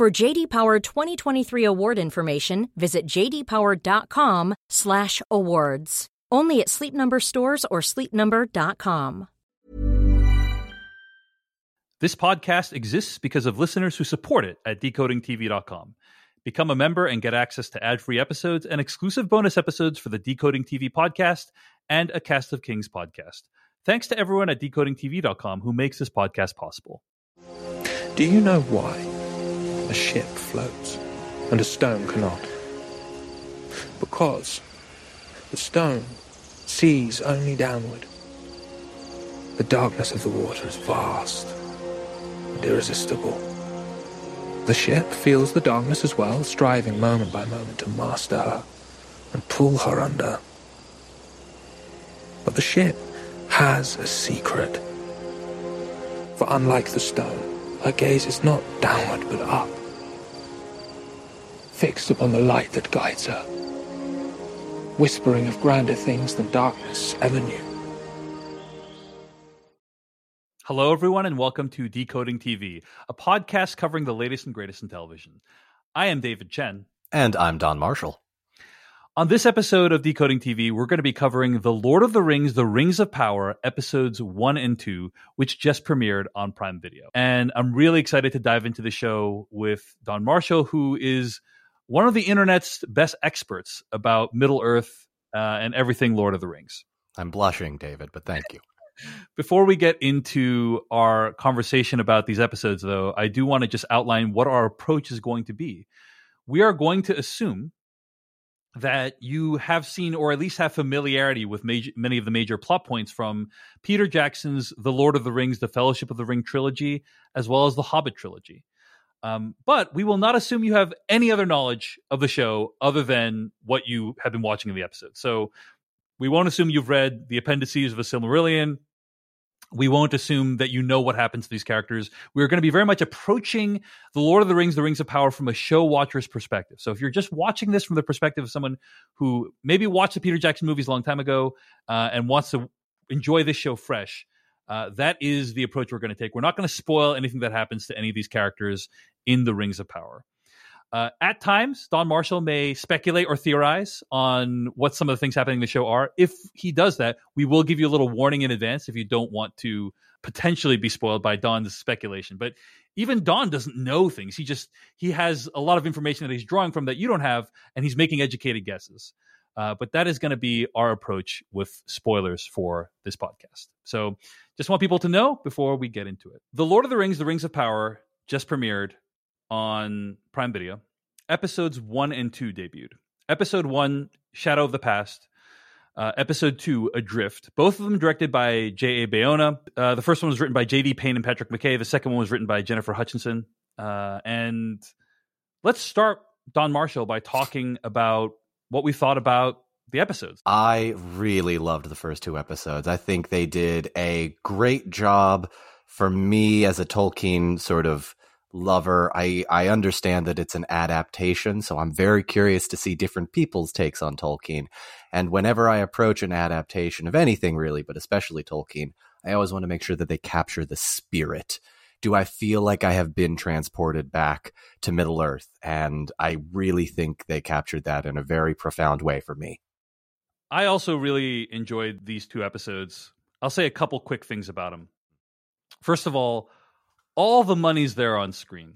For JD Power 2023 award information, visit jdpower.com/awards. Only at Sleep Number stores or sleepnumber.com. This podcast exists because of listeners who support it at decodingtv.com. Become a member and get access to ad-free episodes and exclusive bonus episodes for the Decoding TV podcast and a Cast of Kings podcast. Thanks to everyone at decodingtv.com who makes this podcast possible. Do you know why a ship floats and a stone cannot? Because the stone sees only downward. The darkness of the water is vast and irresistible. The ship feels the darkness as well, striving moment by moment to master her and pull her under. But the ship has a secret. For unlike the stone, her gaze is not downward but up, fixed upon the light that guides her, whispering of grander things than darkness ever knew. Hello, everyone, and welcome to Decoding TV, a podcast covering the latest and greatest in television. I am David Chen. And I'm Don Marshall. On this episode of Decoding TV, we're going to be covering The Lord of the Rings, The Rings of Power, episodes one and two, which just premiered on Prime Video. And I'm really excited to dive into the show with Don Marshall, who is one of the internet's best experts about Middle Earth uh, and everything Lord of the Rings. I'm blushing, David, but thank you. Before we get into our conversation about these episodes, though, I do want to just outline what our approach is going to be. We are going to assume that you have seen or at least have familiarity with major, many of the major plot points from Peter Jackson's The Lord of the Rings, The Fellowship of the Ring trilogy, as well as the Hobbit trilogy. Um, but we will not assume you have any other knowledge of the show other than what you have been watching in the episode. So we won't assume you've read the appendices of a Silmarillion, we won't assume that you know what happens to these characters. We're going to be very much approaching The Lord of the Rings, The Rings of Power from a show watcher's perspective. So if you're just watching this from the perspective of someone who maybe watched the Peter Jackson movies a long time ago uh, and wants to enjoy this show fresh, uh, that is the approach we're going to take. We're not going to spoil anything that happens to any of these characters in The Rings of Power. Uh, at times, Don Marshall may speculate or theorize on what some of the things happening in the show are. If he does that, we will give you a little warning in advance if you don't want to potentially be spoiled by Don's speculation. But even Don doesn't know things. He just he has a lot of information that he's drawing from that you don't have, and he's making educated guesses. Uh, but that is going to be our approach with spoilers for this podcast. So just want people to know before we get into it. The Lord of the Rings, The Rings of Power just premiered on Prime Video. Episodes one and two debuted. Episode one, Shadow of the Past. Uh, episode two, Adrift. Both of them directed by J.A. Bayona. Uh, the first one was written by J.D. Payne and Patrick McKay. The second one was written by Jennifer Hutchinson. Uh, and let's start, Don Marshall, by talking about what we thought about the episodes. I really loved the first two episodes. I think they did a great job for me as a Tolkien sort of lover. I, I understand that it's an adaptation, so I'm very curious to see different people's takes on Tolkien. And whenever I approach an adaptation of anything, really, but especially Tolkien, I always want to make sure that they capture the spirit. Do I feel like I have been transported back to Middle Earth? And I really think they captured that in a very profound way for me. I also really enjoyed these two episodes. I'll say a couple quick things about them. First of all, all the money's there on screen.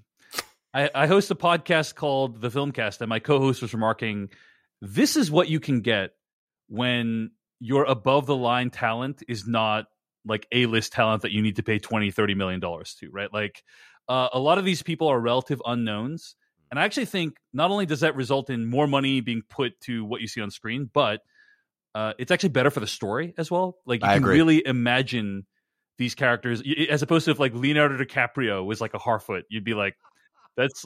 I, I host a podcast called The Filmcast, and my co-host was remarking, "This is what you can get when your above the line talent is not like a list talent that you need to pay 20 30 million dollars to right like uh, a lot of these people are relative unknowns and i actually think not only does that result in more money being put to what you see on screen but uh, it's actually better for the story as well like you I can agree. really imagine these characters as opposed to if like Leonardo DiCaprio was like a Harfoot, you'd be like, that's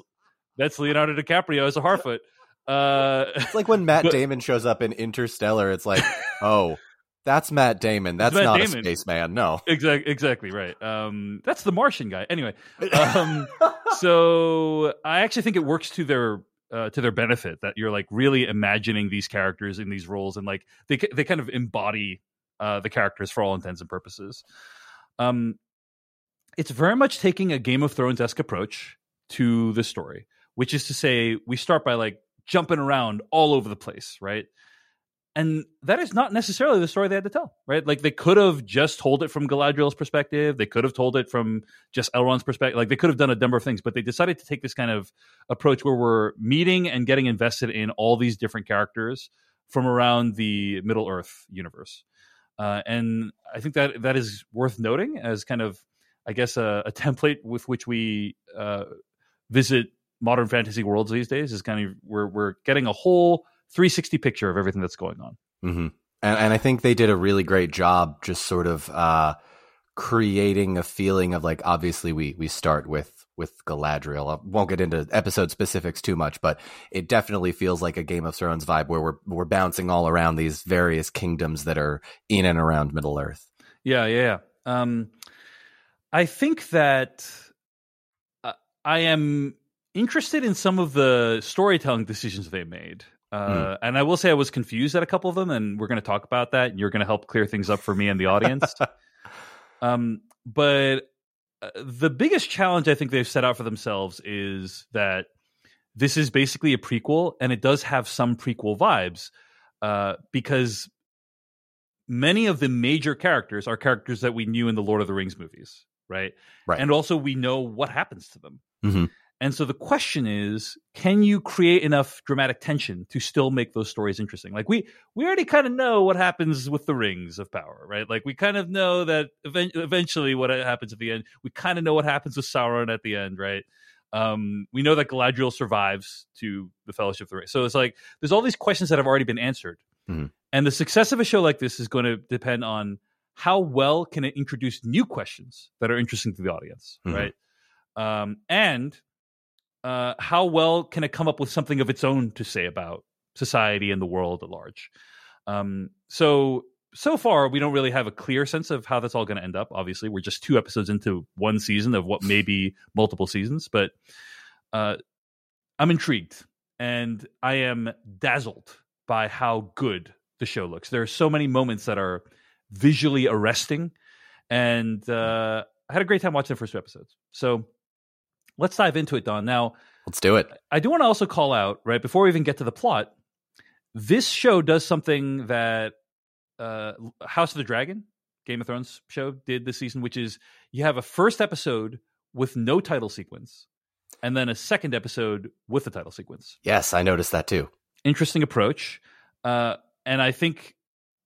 That's Leonardo DiCaprio as a Harfoot. Uh, It's like when Matt But- Damon shows up in Interstellar. It's like, oh, that's Matt Damon. That's Matt not Damon. a spaceman. No. exactly, exactly right. Um, that's the Martian guy. Anyway, um, so I actually think it works to their uh, to their benefit that you're like really imagining these characters in these roles and like they they kind of embody uh, the characters for all intents and purposes. Um, it's very much taking a Game of Thrones esque approach to the story, which is to say, we start by like jumping around all over the place, right? And that is not necessarily the story they had to tell, right? Like they could have just told it from Galadriel's perspective. They could have told it from just Elrond's perspective. Like they could have done a number of things, but they decided to take this kind of approach where we're meeting and getting invested in all these different characters from around the Middle Earth universe. Uh, and I think that that is worth noting as kind of, I guess, a, a template with which we uh, visit modern fantasy worlds these days. Is kind of we're we're getting a whole 360 picture of everything that's going on. hmm And, and I think they did a really great job just sort of uh, creating a feeling of like, obviously, we, we start with with Galadriel. I won't get into episode specifics too much, but it definitely feels like a Game of Thrones vibe where we're we're bouncing all around these various kingdoms that are in and around Middle Earth. Yeah, yeah. yeah. Um, I think that uh, I am interested in some of the storytelling decisions they made. Uh, And I will say I was confused at a couple of them, and we're going to talk about that. And you're going to help clear things up for me and the audience. um, but uh, the biggest challenge I think they've set out for themselves is that this is basically a prequel, and it does have some prequel vibes uh, because many of the major characters are characters that we knew in the Lord of the Rings movies, right? Right. And also we know what happens to them. Mhm. And so the question is, can you create enough dramatic tension to still make those stories interesting? Like we we already kind of know what happens with the rings of power, right? Like we kind of know that event- eventually what happens at the end. We kind of know what happens with Sauron at the end, right? Um, we know that Galadriel survives to the Fellowship of the Ring. So it's like there's all these questions that have already been answered. Mhm. And the success of a show like this is going to depend on how well can it introduce new questions that are interesting to the audience, Mhm. right? Um, and uh, how well can it come up with something of its own to say about society and the world at large? Um, so so far, we don't really have a clear sense of how that's all going to end up. Obviously, we're just two episodes into one season of what may be multiple seasons, but uh, I'm intrigued and I am dazzled by how good the show looks. There are so many moments that are visually arresting, and uh, I had a great time watching the first two episodes. So let's dive into it, Don. Now, Let's do it. I do want to also call out, right, before we even get to the plot, this show does something that uh, House of the Dragon, Game of Thrones show, did this season, which is you have a first episode with no title sequence, and then a second episode with a title sequence. Yes, I noticed that too. Interesting approach. Uh, and I think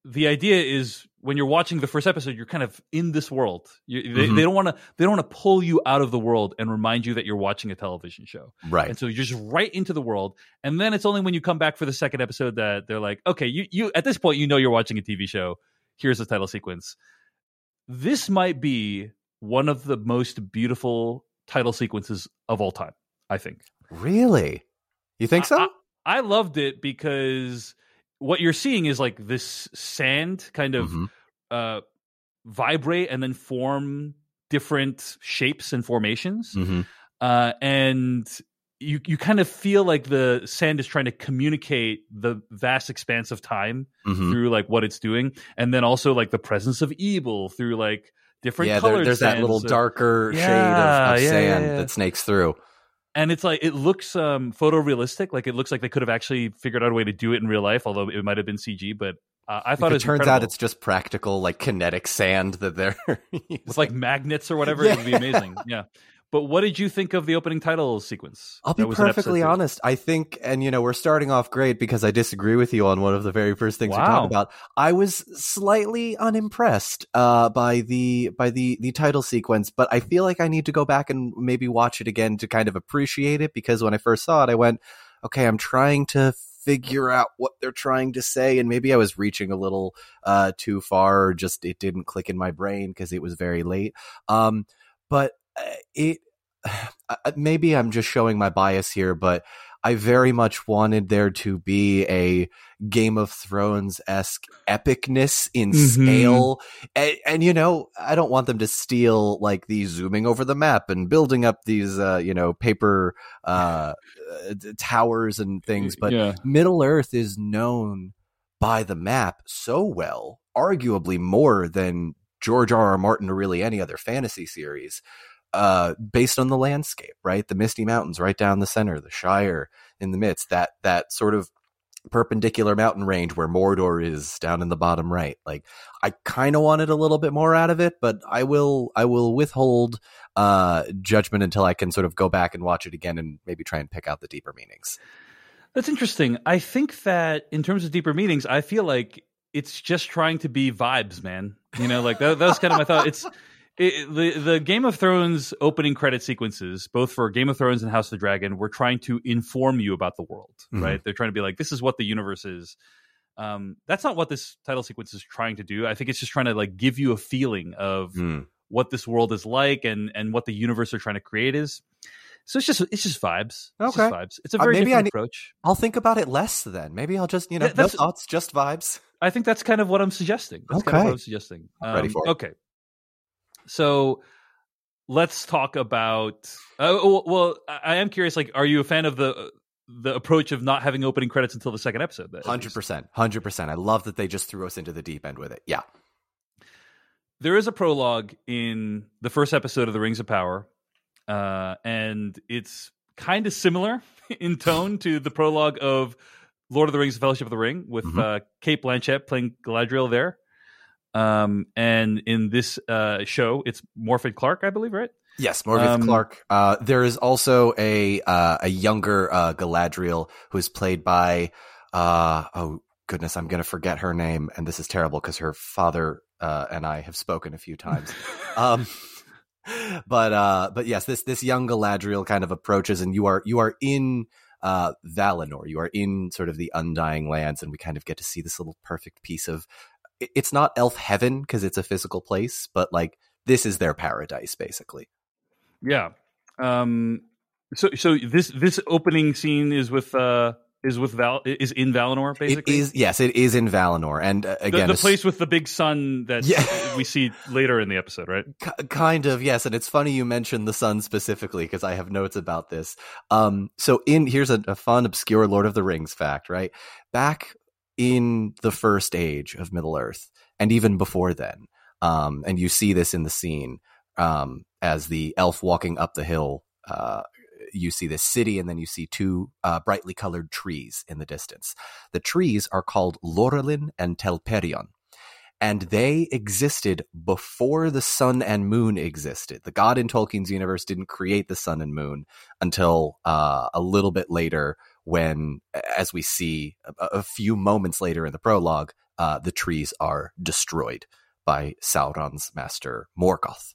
the idea is when you're watching the first episode, you're kind of in this world. You, they, Mhm. they don't want to. They don't want to pull you out of the world and remind you that you're watching a television show. Right. And so you're just right into the world. And then it's only when you come back for the second episode that they're like, okay, you, you at this point, you know you're watching a TV show. Here's the title sequence. This might be one of the most beautiful title sequences of all time, I think. Really? You think so? I, I loved it because what you're seeing is like this sand kind of Mhm. uh, vibrate and then form different shapes and formations Mhm. uh, and you you kind of feel like the sand is trying to communicate the vast expanse of time Mhm. through like what it's doing, and then also like the presence of evil through like different Yeah, there, colors. there's that little darker shade of, of yeah, sand yeah. that snakes through. And it's like it looks um photorealistic. Like it looks like they could have actually figured out a way to do it in real life, although it might have been CG. But uh, I thought it, it turns out it's just practical, like kinetic sand that they're with like magnets or whatever. Yeah. It would be amazing. Yeah. But what did you think of the opening title sequence? I'll be perfectly honest. I think, and you know, we're starting off great because I disagree with you on one of the very first things we Wow. talk about. I was slightly unimpressed uh, by the by the the title sequence, but I feel like I need to go back and maybe watch it again to kind of appreciate it. Because when I first saw it, I went, "Okay, I'm trying to figure out what they're trying to say," and maybe I was reaching a little uh, too far, or just it didn't click in my brain because it was very late. Um, but it maybe I'm just showing my bias here, but I very much wanted there to be a Game of Thrones esque epicness in mm-hmm. scale. And, and, you know, I don't want them to steal like the zooming over the map and building up these, uh, you know, paper uh, uh, towers and things. But yeah. Middle Earth is known by the map so well, arguably more than George R. R. Martin or really any other fantasy series uh, based on the landscape, right? The Misty Mountains right down the center, the Shire in the midst, that that sort of perpendicular mountain range where Mordor is down in the bottom right. Like I kind of wanted a little bit more out of it, but I will I will withhold uh, judgment until I can sort of go back and watch it again and maybe try and pick out the deeper meanings. That's interesting. I think that in terms of deeper meanings, I feel like it's just trying to be vibes, man. You know, like that, that was kind of my thought. It's it, the the Game of Thrones opening credit sequences, both for Game of Thrones and House of the Dragon, were trying to inform you about the world, mm-hmm. right? They're trying to be like, this is what the universe is. Um, that's not what this title sequence is trying to do. I think it's just trying to like give you a feeling of mm. what this world is like and and what the universe they're trying to create is. So it's just it's just vibes. It's okay, just vibes. It's a uh, very uh, maybe different I, approach. I'll think about it less then. Maybe I'll just you know yeah, no thoughts, just vibes. I think that's kind of what I'm suggesting. That's okay. kind of what I'm suggesting. Um, Ready for it. Okay. So let's talk about. Uh, well, I am curious. Like, are you a fan of the the approach of not having opening credits until the second episode? Hundred percent, hundred percent. I love that they just threw us into the deep end with it. Yeah. There is a prologue in the first episode of The Rings of Power, uh, and it's kind of similar in tone to the prologue of Lord of the Rings: Fellowship of the Ring, with mm-hmm. uh, Cate Blanchett playing Galadriel there. Um, and in this uh, show, it's Morfydd Clark, I believe, right? Yes, Morfydd um, Clark. Uh, there is also a uh, a younger uh, Galadriel who is played by uh, oh goodness, I'm going to forget her name, and this is terrible because her father uh, and I have spoken a few times. um, but uh, but yes, this this young Galadriel kind of approaches, and you are you are in uh, Valinor. You are in sort of the Undying Lands, and we kind of get to see this little perfect piece of it's not elf heaven because it's a physical place, but like this is their paradise basically. Yeah. Um so so this this opening scene is with uh is with Val is in Valinor basically. It is yes, it is in Valinor, and uh, again, the, the place with the big sun that yeah. we see later in the episode, right? K- kind of yes, and it's funny you mentioned the sun specifically because I have notes about this. Um, so in here's a, a fun obscure Lord of the Rings fact, right? Back in the first age of Middle Earth, and even before then. Um, and you see this in the scene um, as the elf walking up the hill. Uh, you see this city, and then you see two uh, brightly colored trees in the distance. The trees are called Laurelin and Telperion. And they existed before the sun and moon existed. The god in Tolkien's universe didn't create the sun and moon until uh, a little bit later, when, as we see a, a few moments later in the prologue, uh, the trees are destroyed by Sauron's master Morgoth.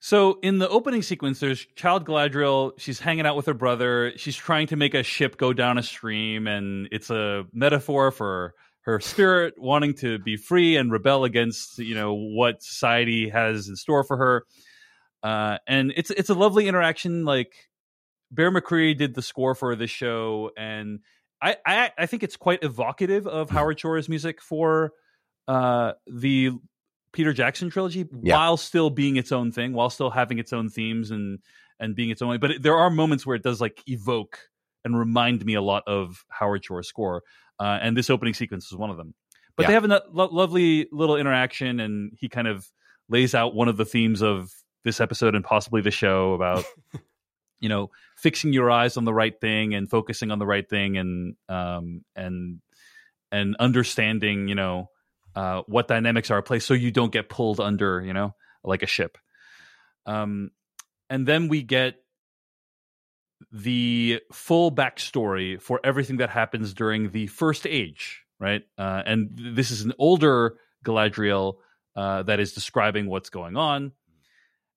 So in the opening sequence, there's Child Galadriel. She's hanging out with her brother. She's trying to make a ship go down a stream, and it's a metaphor for her spirit wanting to be free and rebel against you know what society has in store for her. Uh, and it's it's a lovely interaction. Like Bear McCreary did the score for this show, and I, I, I think it's quite evocative of hmm. Howard Shore's music for uh, the Peter Jackson trilogy, yeah. while still being its own thing, while still having its own themes and and being its own. But it, there are moments where it does like evoke and remind me a lot of Howard Shore's score, uh, and this opening sequence is one of them. But yeah. they have a lo- lovely little interaction, and he kind of lays out one of the themes of this episode and possibly the show about you know fixing your eyes on the right thing and focusing on the right thing and um and and understanding you know uh what dynamics are at play so you don't get pulled under you know like a ship. Um and then we get the full backstory for everything that happens during the first age right? Uh and this is an older galadriel uh, that is describing what's going on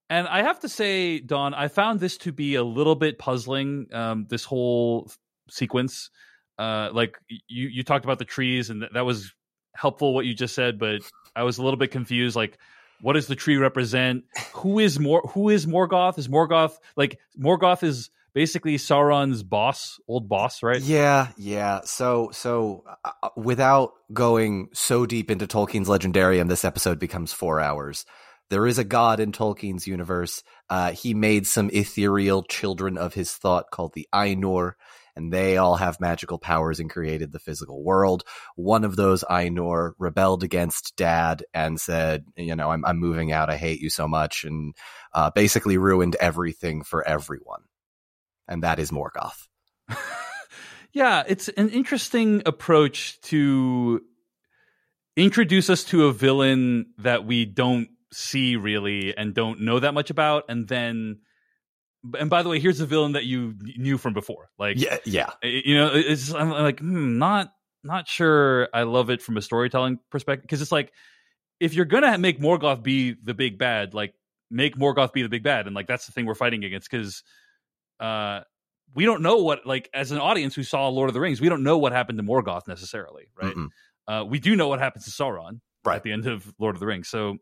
and I have to say, Don, I found this to be a little bit puzzling. Um, this whole sequence, uh, like you you talked about the trees, and th- that was helpful what you just said, but I was a little bit confused. Like, What does the tree represent? Who is more? Who is Morgoth? Is Morgoth like Morgoth is basically Sauron's boss, old boss, right? Yeah, yeah. So, so uh, uh, without going so deep into Tolkien's legendarium, this episode becomes four hours. There is a god in Tolkien's universe. Uh, he made some ethereal children of his thought called the Ainur, and they all have magical powers and created the physical world. One of those Ainur rebelled against Dad and said, "You know, I'm, I'm moving out. I hate you so much," and uh, basically ruined everything for everyone and that is Morgoth. yeah, it's an interesting approach to introduce us to a villain that we don't see really and don't know that much about, and then. And by the way, here's a villain that you knew from before. Like, yeah, yeah. You know, it's I'm like, hmm, not not sure. I love it from a storytelling perspective because it's like, if you're gonna make Morgoth be the big bad, like make Morgoth be the big bad, and like that's the thing we're fighting against because uh, we don't know what like as an audience who saw Lord of the Rings, we don't know what happened to Morgoth necessarily, right? Uh, we do know what happens to Sauron right. at the end of Lord of the Rings. So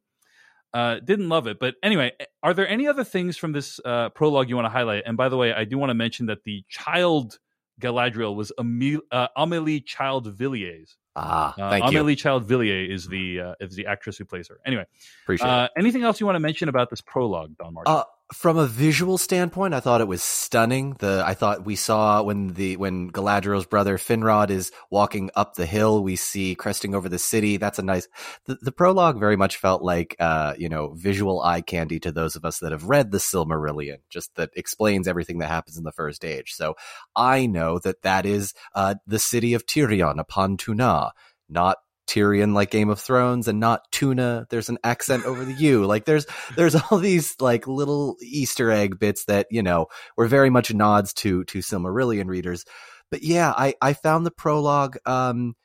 uh, didn't love it, but anyway, are there any other things from this uh, prologue you want to highlight? And by the way, I do want to mention that the child Galadriel was Amelie, uh, Amelie Child Villiers. Ah, uh, thank Amelie you. Child Villiers is the uh, is the actress who plays her. Anyway, Appreciate uh, anything else you want to mention about this prologue, Don Martin? From a visual standpoint, I thought it was stunning. The I thought we saw when the when Galadriel's brother Finrod is walking up the hill, we see cresting over the city. That's a nice. The, the prologue very much felt like uh, you know visual eye candy to those of us that have read the Silmarillion, just that explains everything that happens in the first age. So I know that that is uh, the city of Tirion upon Túna, not Tyrion like Game of Thrones and not tuna. There's an accent over the U. Like there's there's all these like little Easter egg bits that, you know, were very much nods to to Silmarillion readers. But yeah, I, I found the prologue um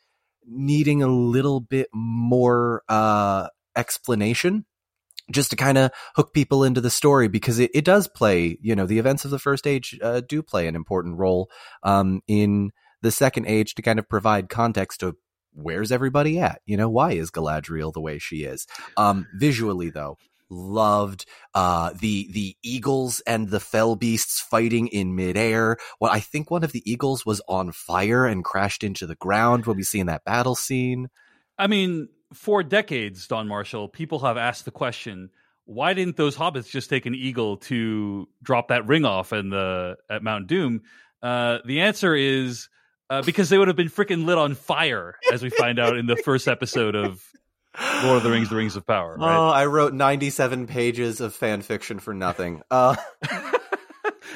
needing a little bit more uh explanation just to kind of hook people into the story because it, it does play, you know, the events of the first age uh, do play an important role um, in the second age to kind of provide context to where's everybody at? You know, why is Galadriel the way she is? Um, visually though, loved uh the the eagles and the fell beasts fighting in midair. Well, I think one of the eagles was on fire and crashed into the ground when we see in that battle scene. I mean, for decades, Don Marshall, people have asked the question: Why didn't those hobbits just take an eagle to drop that ring off in the at Mount Doom? Uh, the answer is uh, because they would have been freaking lit on fire, as we find out in the first episode of Lord of the Rings: The Rings of Power. Right? Oh, I wrote 97 pages of fan fiction for nothing. Uh,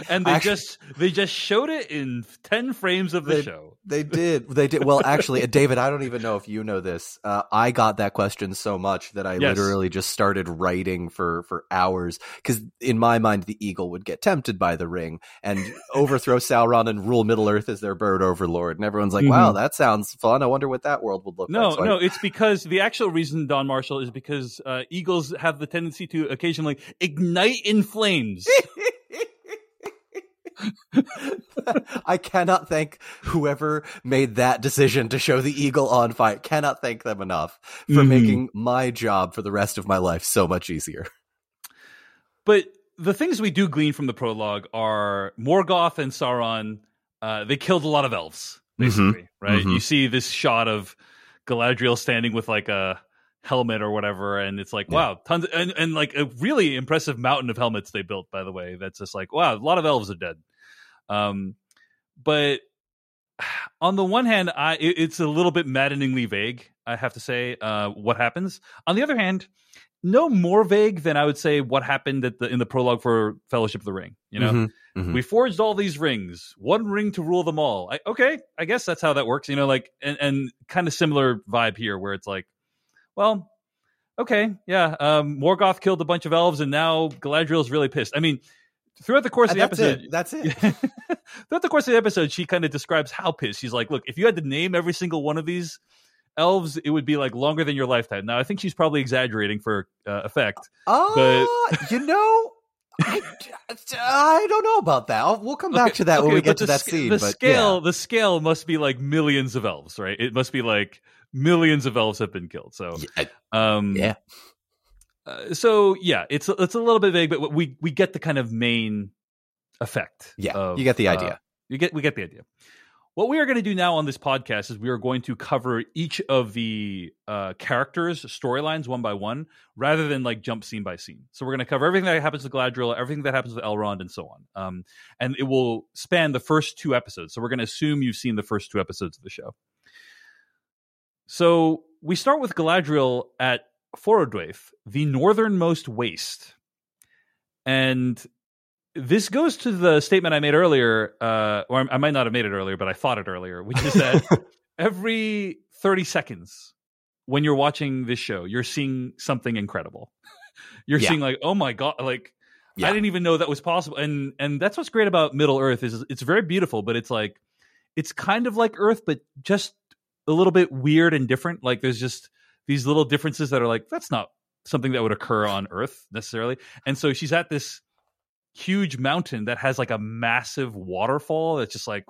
and they Actually- just they just showed it in ten frames of the They- show. They did. They did. Well, actually, David, I don't even know if you know this. Uh, I got that question so much that I Yes. literally just started writing for for hours because in my mind, the eagle would get tempted by the ring and overthrow Sauron and rule Middle Earth as their bird overlord. And everyone's like, Mhm. "Wow, that sounds fun. I wonder what that world would look No, like." So I- no, it's because the actual reason, Don Marshall, is because uh, eagles have the tendency to occasionally ignite in flames. I cannot thank whoever made that decision to show the eagle on fire. Cannot thank them enough for Mhm. making my job for the rest of my life so much easier. But the things we do glean from the prologue are Morgoth and Sauron. Uh, they killed a lot of elves, basically, right? Mhm. You see this shot of Galadriel standing with like a helmet or whatever, and it's like, Yeah. wow, tons, and and like a really impressive mountain of helmets they built. By the way, that's just like, wow, a lot of elves are dead. Um, but on the one hand, I it, it's a little bit maddeningly vague. I have to say, uh, what happens. On the other hand, no more vague than I would say what happened at the in the prologue for Fellowship of the Ring. You know, Mhm, mhm. we forged all these rings, one ring to rule them all. I, okay, I guess that's how that works. You know, like and, and kind of similar vibe here, where it's like, well, okay, yeah, um, Morgoth killed a bunch of elves, and now Galadriel's really pissed. I mean, throughout the course of the that's episode, it. That's it. throughout the course of the episode, she kind of describes how pissed. She's like, "Look, if you had to name every single one of these elves, it would be like longer than your lifetime." Now, I think she's probably exaggerating for uh, effect. Oh, you know, I, I don't know about that. I'll, we'll come back Okay, to that when we get to that sc- scene. The but scale, yeah. the scale must be like millions of elves, right? It must be like millions of elves have been killed. So, Yeah, um, Yeah. Uh, so yeah, it's it's a little bit vague, but we we get the kind of main effect. Yeah, of, you get the uh, idea. you get we get the idea. What we are going to do now on this podcast is we are going to cover each of the uh, characters' storylines one by one, rather than like jump scene by scene. So we're going to cover everything that happens to Galadriel, everything that happens with Elrond, and so on. Um, and it will span the first two episodes. So we're going to assume you've seen the first two episodes of the show. So we start with Galadriel at Forodwaith, the northernmost waste. And this goes to the statement I made earlier, uh, or I might not have made it earlier, but I thought it earlier, which is that every 30 seconds when you're watching this show, you're seeing something incredible. you're Yeah. seeing like, oh my god, like Yeah. I didn't even know that was possible. And and that's what's great about Middle Earth is it's very beautiful, but it's like it's kind of like Earth, but just a little bit weird and different. Like there's just these little differences that are like that's not something that would occur on Earth necessarily. And so she's at this huge mountain that has like a massive waterfall that's just like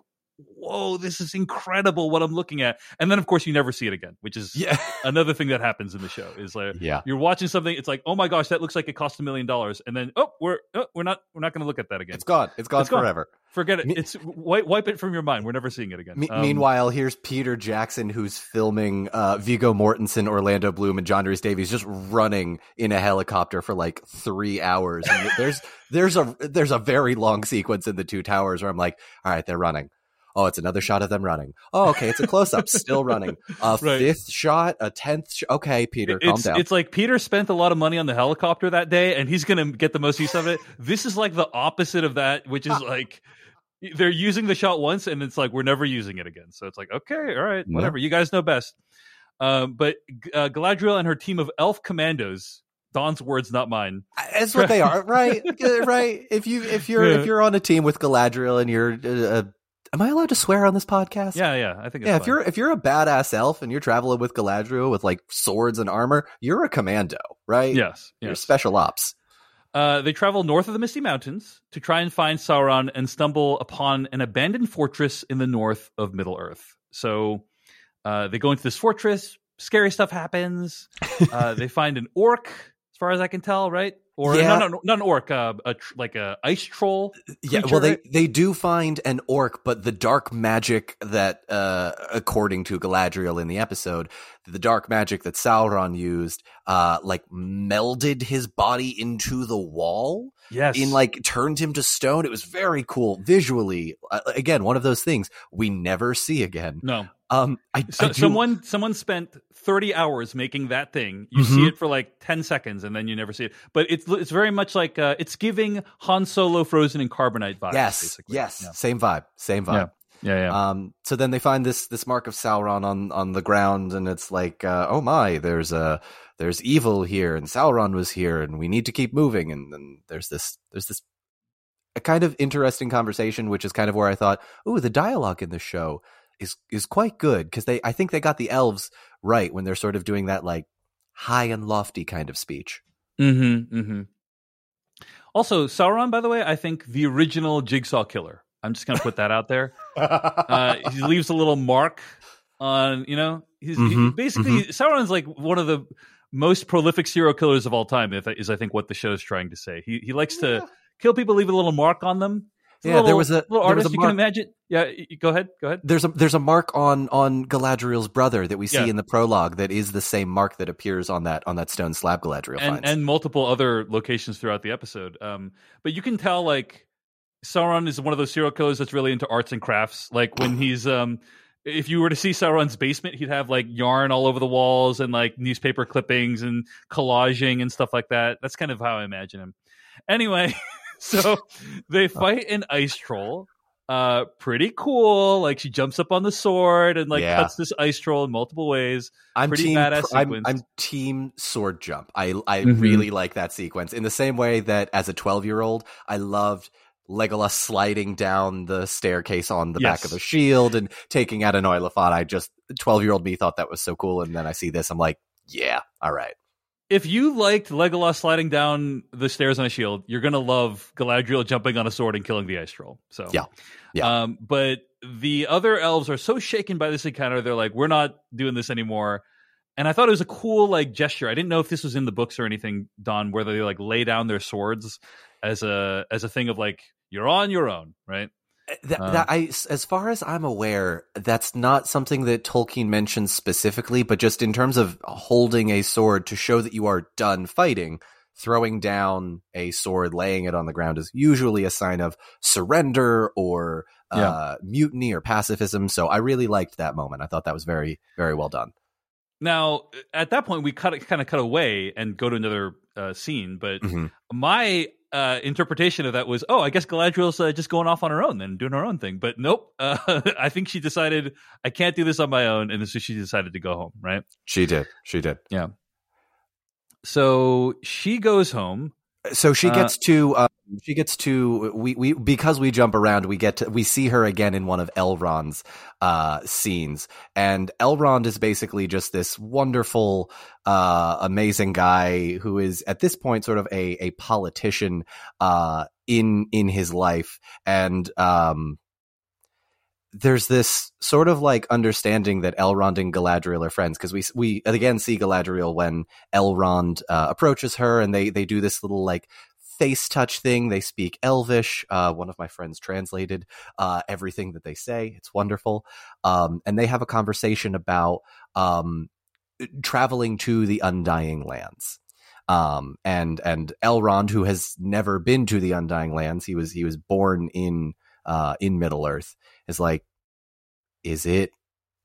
whoa this is incredible what i'm looking at and then of course you never see it again which is Yeah. another thing that happens in the show is like Yeah. you're watching something it's like oh my gosh that looks like it cost a million dollars and then oh we're oh, we're not we're not going to look at that again It's gone. It's gone It's gone. forever. forget it it's wipe, wipe it from your mind we're never seeing it again Me- Um, meanwhile, here's Peter Jackson, who's filming uh, Viggo Mortensen, Orlando Bloom, and John Rhys Davies just running in a helicopter for like three hours. And there's there's a there's a very long sequence in the two towers where I'm like, all right, they're running. Oh, it's another shot of them running. Oh, okay, it's a close up, still running. A Right. fifth shot, a tenth. Sh- okay, Peter, calm it's, down. it's like Peter spent a lot of money on the helicopter that day, and he's going to get the most use of it. This is like the opposite of that, which is like they're using the shot once, and it's like we're never using it again. So it's like okay, all right, Yeah. whatever. You guys know best. Um, but uh, Galadriel and her team of elf commandos. Don's words, not mine. That's what they are, right? Right. If you if you're Yeah. if you're on a team with Galadriel and you're, uh, uh, am I allowed to swear on this podcast? Yeah, yeah. I think. It's Yeah, if fine. you're if you're a badass elf and you're traveling with Galadriel with like swords and armor, you're a commando, right? yes, you're special ops. Uh, they travel north of the Misty Mountains to try and find Sauron and stumble upon an abandoned fortress in the north of Middle Earth. So uh, they go into this fortress. Scary stuff happens. Uh, they find an orc, as far as I can tell, right? Or Yeah. no, no, not an orc, uh, a tr- like a ice troll. Yeah, well, they they do find an orc, but the dark magic that, uh, according to Galadriel in the episode, the dark magic that Sauron used, uh, like melded his body into the wall. Yes, in like turned him to stone. It was very cool visually. Uh, again, one of those things we never see again. no. Um, I, So, I do- someone someone spent 30 hours making that thing. You see Mhm. it for like 10 seconds and then you never see it. But it's it's very much like uh, it's giving Han Solo frozen in carbonite vibes. yes, basically. yes, Yeah. same vibe, same vibe. Yeah, yeah. Um, so then they find this this mark of Sauron on on the ground, and it's like, uh, oh my, there's a there's evil here, and Sauron was here, and we need to keep moving. And then there's this there's this a kind of interesting conversation, which is kind of where I thought, ooh, the dialogue in the show is is quite good because they I think they got the elves right when they're sort of doing that like high and lofty kind of speech. Mm-hmm. Mm-hmm. Also, Sauron, by the way, I think the original Jigsaw killer. I'm just gonna put that out there. Uh, he leaves a little mark on, you know, he's he- Mhm, basically Sauron's like one of the most prolific serial killers of all time. If is I think what the show's trying to say. He he likes to kill people, leave a little mark on them. He's Yeah, there was a- little artist. a you can imagine. Yeah, go ahead. Go ahead. There's a there's a mark on on Galadriel's brother that we see Yeah. in the prologue that is the same mark that appears on that on that stone slab Galadriel and finds. and multiple other locations throughout the episode. Um, but you can tell like Sauron is one of those serial killers that's really into arts and crafts. Like when he's um, if you were to see Sauron's basement, he'd have like yarn all over the walls and like newspaper clippings and collaging and stuff like that. That's kind of how I imagine him. Anyway, so they fight an ice troll. Uh, pretty cool. Like she jumps up on the sword and like Yeah. cuts this ice troll in multiple ways. I'm pretty team, badass I'm, sequence. I'm team sword jump. I I Mhm. really like that sequence in the same way that as a 12 year old I loved Legolas sliding down the staircase on the back of a shield and taking out an Oliphaunt. I just 12 year old me thought that was so cool, and then I see this, I'm like, yeah, all right. if you liked Legolas sliding down the stairs on a shield, you're gonna love Galadriel jumping on a sword and killing the ice troll. So Yeah. Yeah. Um, but the other elves are so shaken by this encounter, they're like, "We're not doing this anymore." and I thought it was a cool like gesture. I didn't know if this was in the books or anything, Don, where they like lay down their swords as a as a thing of like you're on your own, right? That, uh, that I, as far as I'm aware, that's not something that Tolkien mentions specifically, but just in terms of holding a sword to show that you are done fighting, throwing down a sword, laying it on the ground is usually a sign of surrender or uh, yeah. mutiny or pacifism. So I really liked that moment. I thought that was very, very well done. Now, at that point, we cut kind of cut away and go to another uh, scene. But mm-hmm. my uh, interpretation of that was, oh, I guess Galadriel's uh, just going off on her own and doing her own thing. But nope, uh, I think she decided I can't do this on my own, and so she decided to go home. Right? She did. She did. Yeah. So she goes home. So she uh, gets to uh, she gets to we we because we jump around we get to we see her again in one of Elrond's uh scenes. And Elrond is basically just this wonderful uh amazing guy who is at this point sort of a a politician uh in in his life. And um there's this sort of like understanding that Elrond and Galadriel are friends because we we again see Galadriel when Elrond uh, approaches her and they they do this little like face touch thing. They speak Elvish. Uh, one of my friends translated uh, everything that they say. It's wonderful. Um, and they have a conversation about um, traveling to the Undying Lands. Um, and and Elrond, who has never been to the Undying Lands, he was he was born in uh, in Middle Earth, is like, is it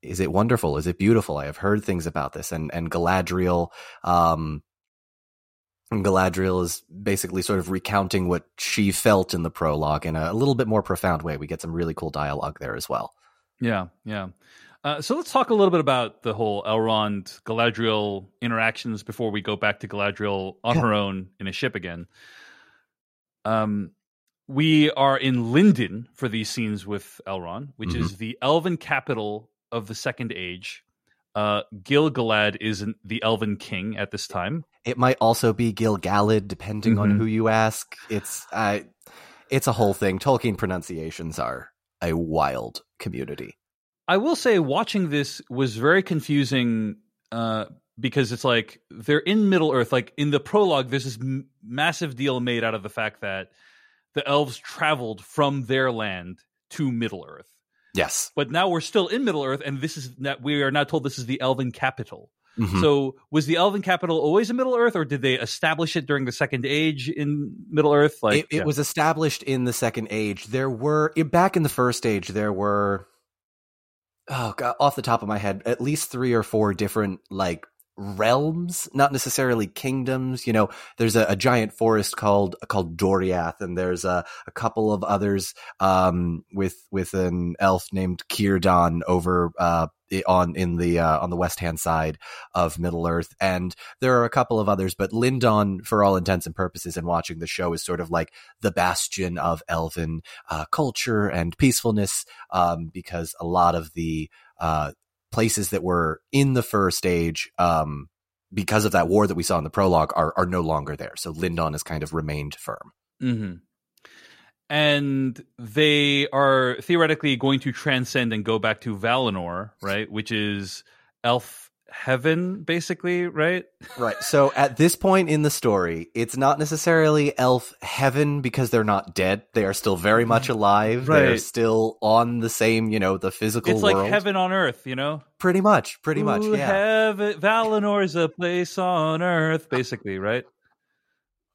is it wonderful? Is it beautiful? I have heard things about this, and and Galadriel, um, Galadriel is basically sort of recounting what she felt in the prologue in a, a little bit more profound way. We get some really cool dialogue there as well. Yeah, yeah. Uh, so let's talk a little bit about the whole Elrond Galadriel interactions before we go back to Galadriel on yeah. her own in a ship again. Um, we are in Lindon for these scenes with Elrond, which mm-hmm. is the elven capital of the Second Age. Uh, Gil-galad is the elven king at this time. It might also be Gil-galad, depending mm-hmm. on who you ask. It's uh, it's a whole thing. Tolkien pronunciations are a wild community. I will say, watching this was very confusing uh, because it's like they're in Middle Earth. Like in the prologue, there's this m- massive deal made out of the fact that the elves traveled from their land to Middle Earth. Yes, but now we're still in Middle Earth, and this is that we are now told this is the Elven capital. Mm-hmm. So was the Elven capital always in Middle Earth, or did they establish it during the Second Age in Middle Earth? Like it, it yeah. was established in the Second Age. There were back in the First Age, there were oh god, off the top of my head, at least three or four different like realms, not necessarily kingdoms. You know, there's a, a giant forest called called Doriath, and there's a, a couple of others um, with with an elf named Círdan over uh, on in the uh, on the west hand side of Middle Earth, and there are a couple of others. But Lindon, for all intents and purposes, in watching the show, is sort of like the bastion of elven uh, culture and peacefulness, um, because a lot of the uh, places that were in the first age um, because of that war that we saw in the prologue are are no longer there. So Lindon has kind of remained firm. Mm-hmm. And they are theoretically going to transcend and go back to Valinor, right? Which is elf heaven basically right? Right. So at this point in the story it's not necessarily elf heaven because they're not dead. They are still very much mm-hmm. alive. Right. they're still on the same you know the physical it's world. like heaven on earth you know? Pretty much pretty Ooh, much yeah. heaven, valinor is a place on earth basically right?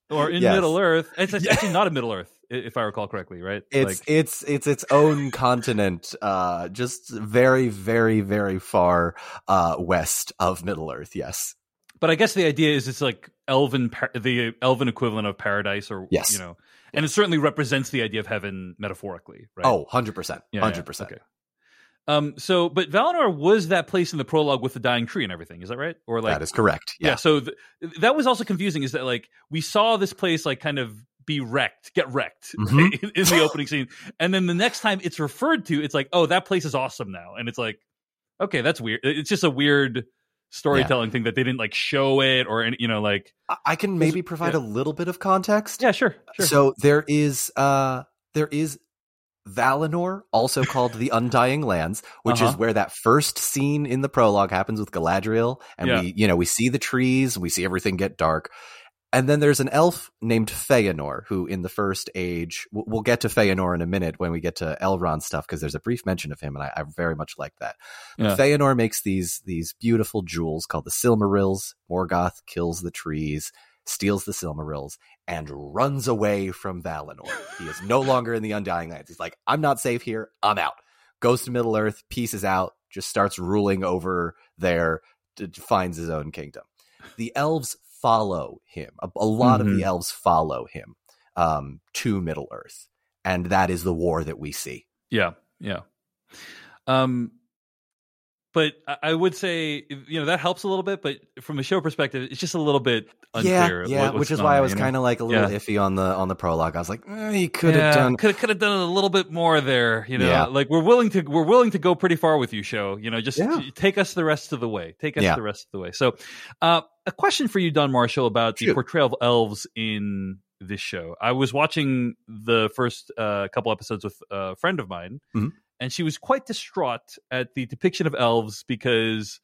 Or in yes. middle earth it's actually not a middle earth if I recall correctly, right? It's like, it's it's its own continent, uh, just very, very, very far uh, west of Middle Earth. Yes, but I guess the idea is it's like elven, the elven equivalent of paradise, or yes, you know, and it certainly represents the idea of heaven metaphorically, right? Oh, 100 percent, hundred percent. Okay. Um. So, but Valinor was that place in the prologue with the dying tree and everything. Is that right? Or like that is correct. Yeah. yeah so th- that was also confusing. Is that like we saw this place like kind of be wrecked, get wrecked mm-hmm. in, the opening scene. And then the next time it's referred to, it's like, oh, that place is awesome now. And it's like, okay, that's weird. It's just a weird storytelling yeah. thing that they didn't like show it or any, you know, like I can maybe provide yeah. a little bit of context. Yeah, sure, sure. So there is uh there is Valinor, also called the Undying Lands, which Uh-huh. is where that first scene in the prologue happens with Galadriel, and Yeah. we, you know, we see the trees, we see everything get dark. And then there's an elf named Feanor, who in the first age, we'll get to Feanor in a minute when we get to Elrond stuff, because there's a brief mention of him, and I, I very much like that. Yeah. Feanor makes these these beautiful jewels called the Silmarils. Morgoth kills the trees, steals the Silmarils, and runs away from Valinor. he is no longer in the Undying Lands. He's like, I'm not safe here. I'm out. Goes to Middle Earth, pieces out, just starts ruling over there, finds his own kingdom. The elves follow him. A, a lot of Mhm. the elves follow him um, to Middle Earth, and that is the war that we see. Yeah, yeah. Um, but I- I would say you know that helps a little bit, but from a show perspective, it's just a little bit unclear. yeah, yeah, what- which is why I was kind of like a little Yeah. iffy on the on the prologue. I was like, eh, he could have done. could could have done a little bit more there. You know, Yeah. like we're willing to we're willing to go pretty far with you, show. You know, just Yeah. take us the rest of the way. Take us Yeah. the rest of the way. So, uh, a question for you, Don Marshall, about the Shoot. portrayal of elves in this show. I was watching the first uh, couple episodes with a friend of mine, Mhm. and she was quite distraught at the depiction of elves because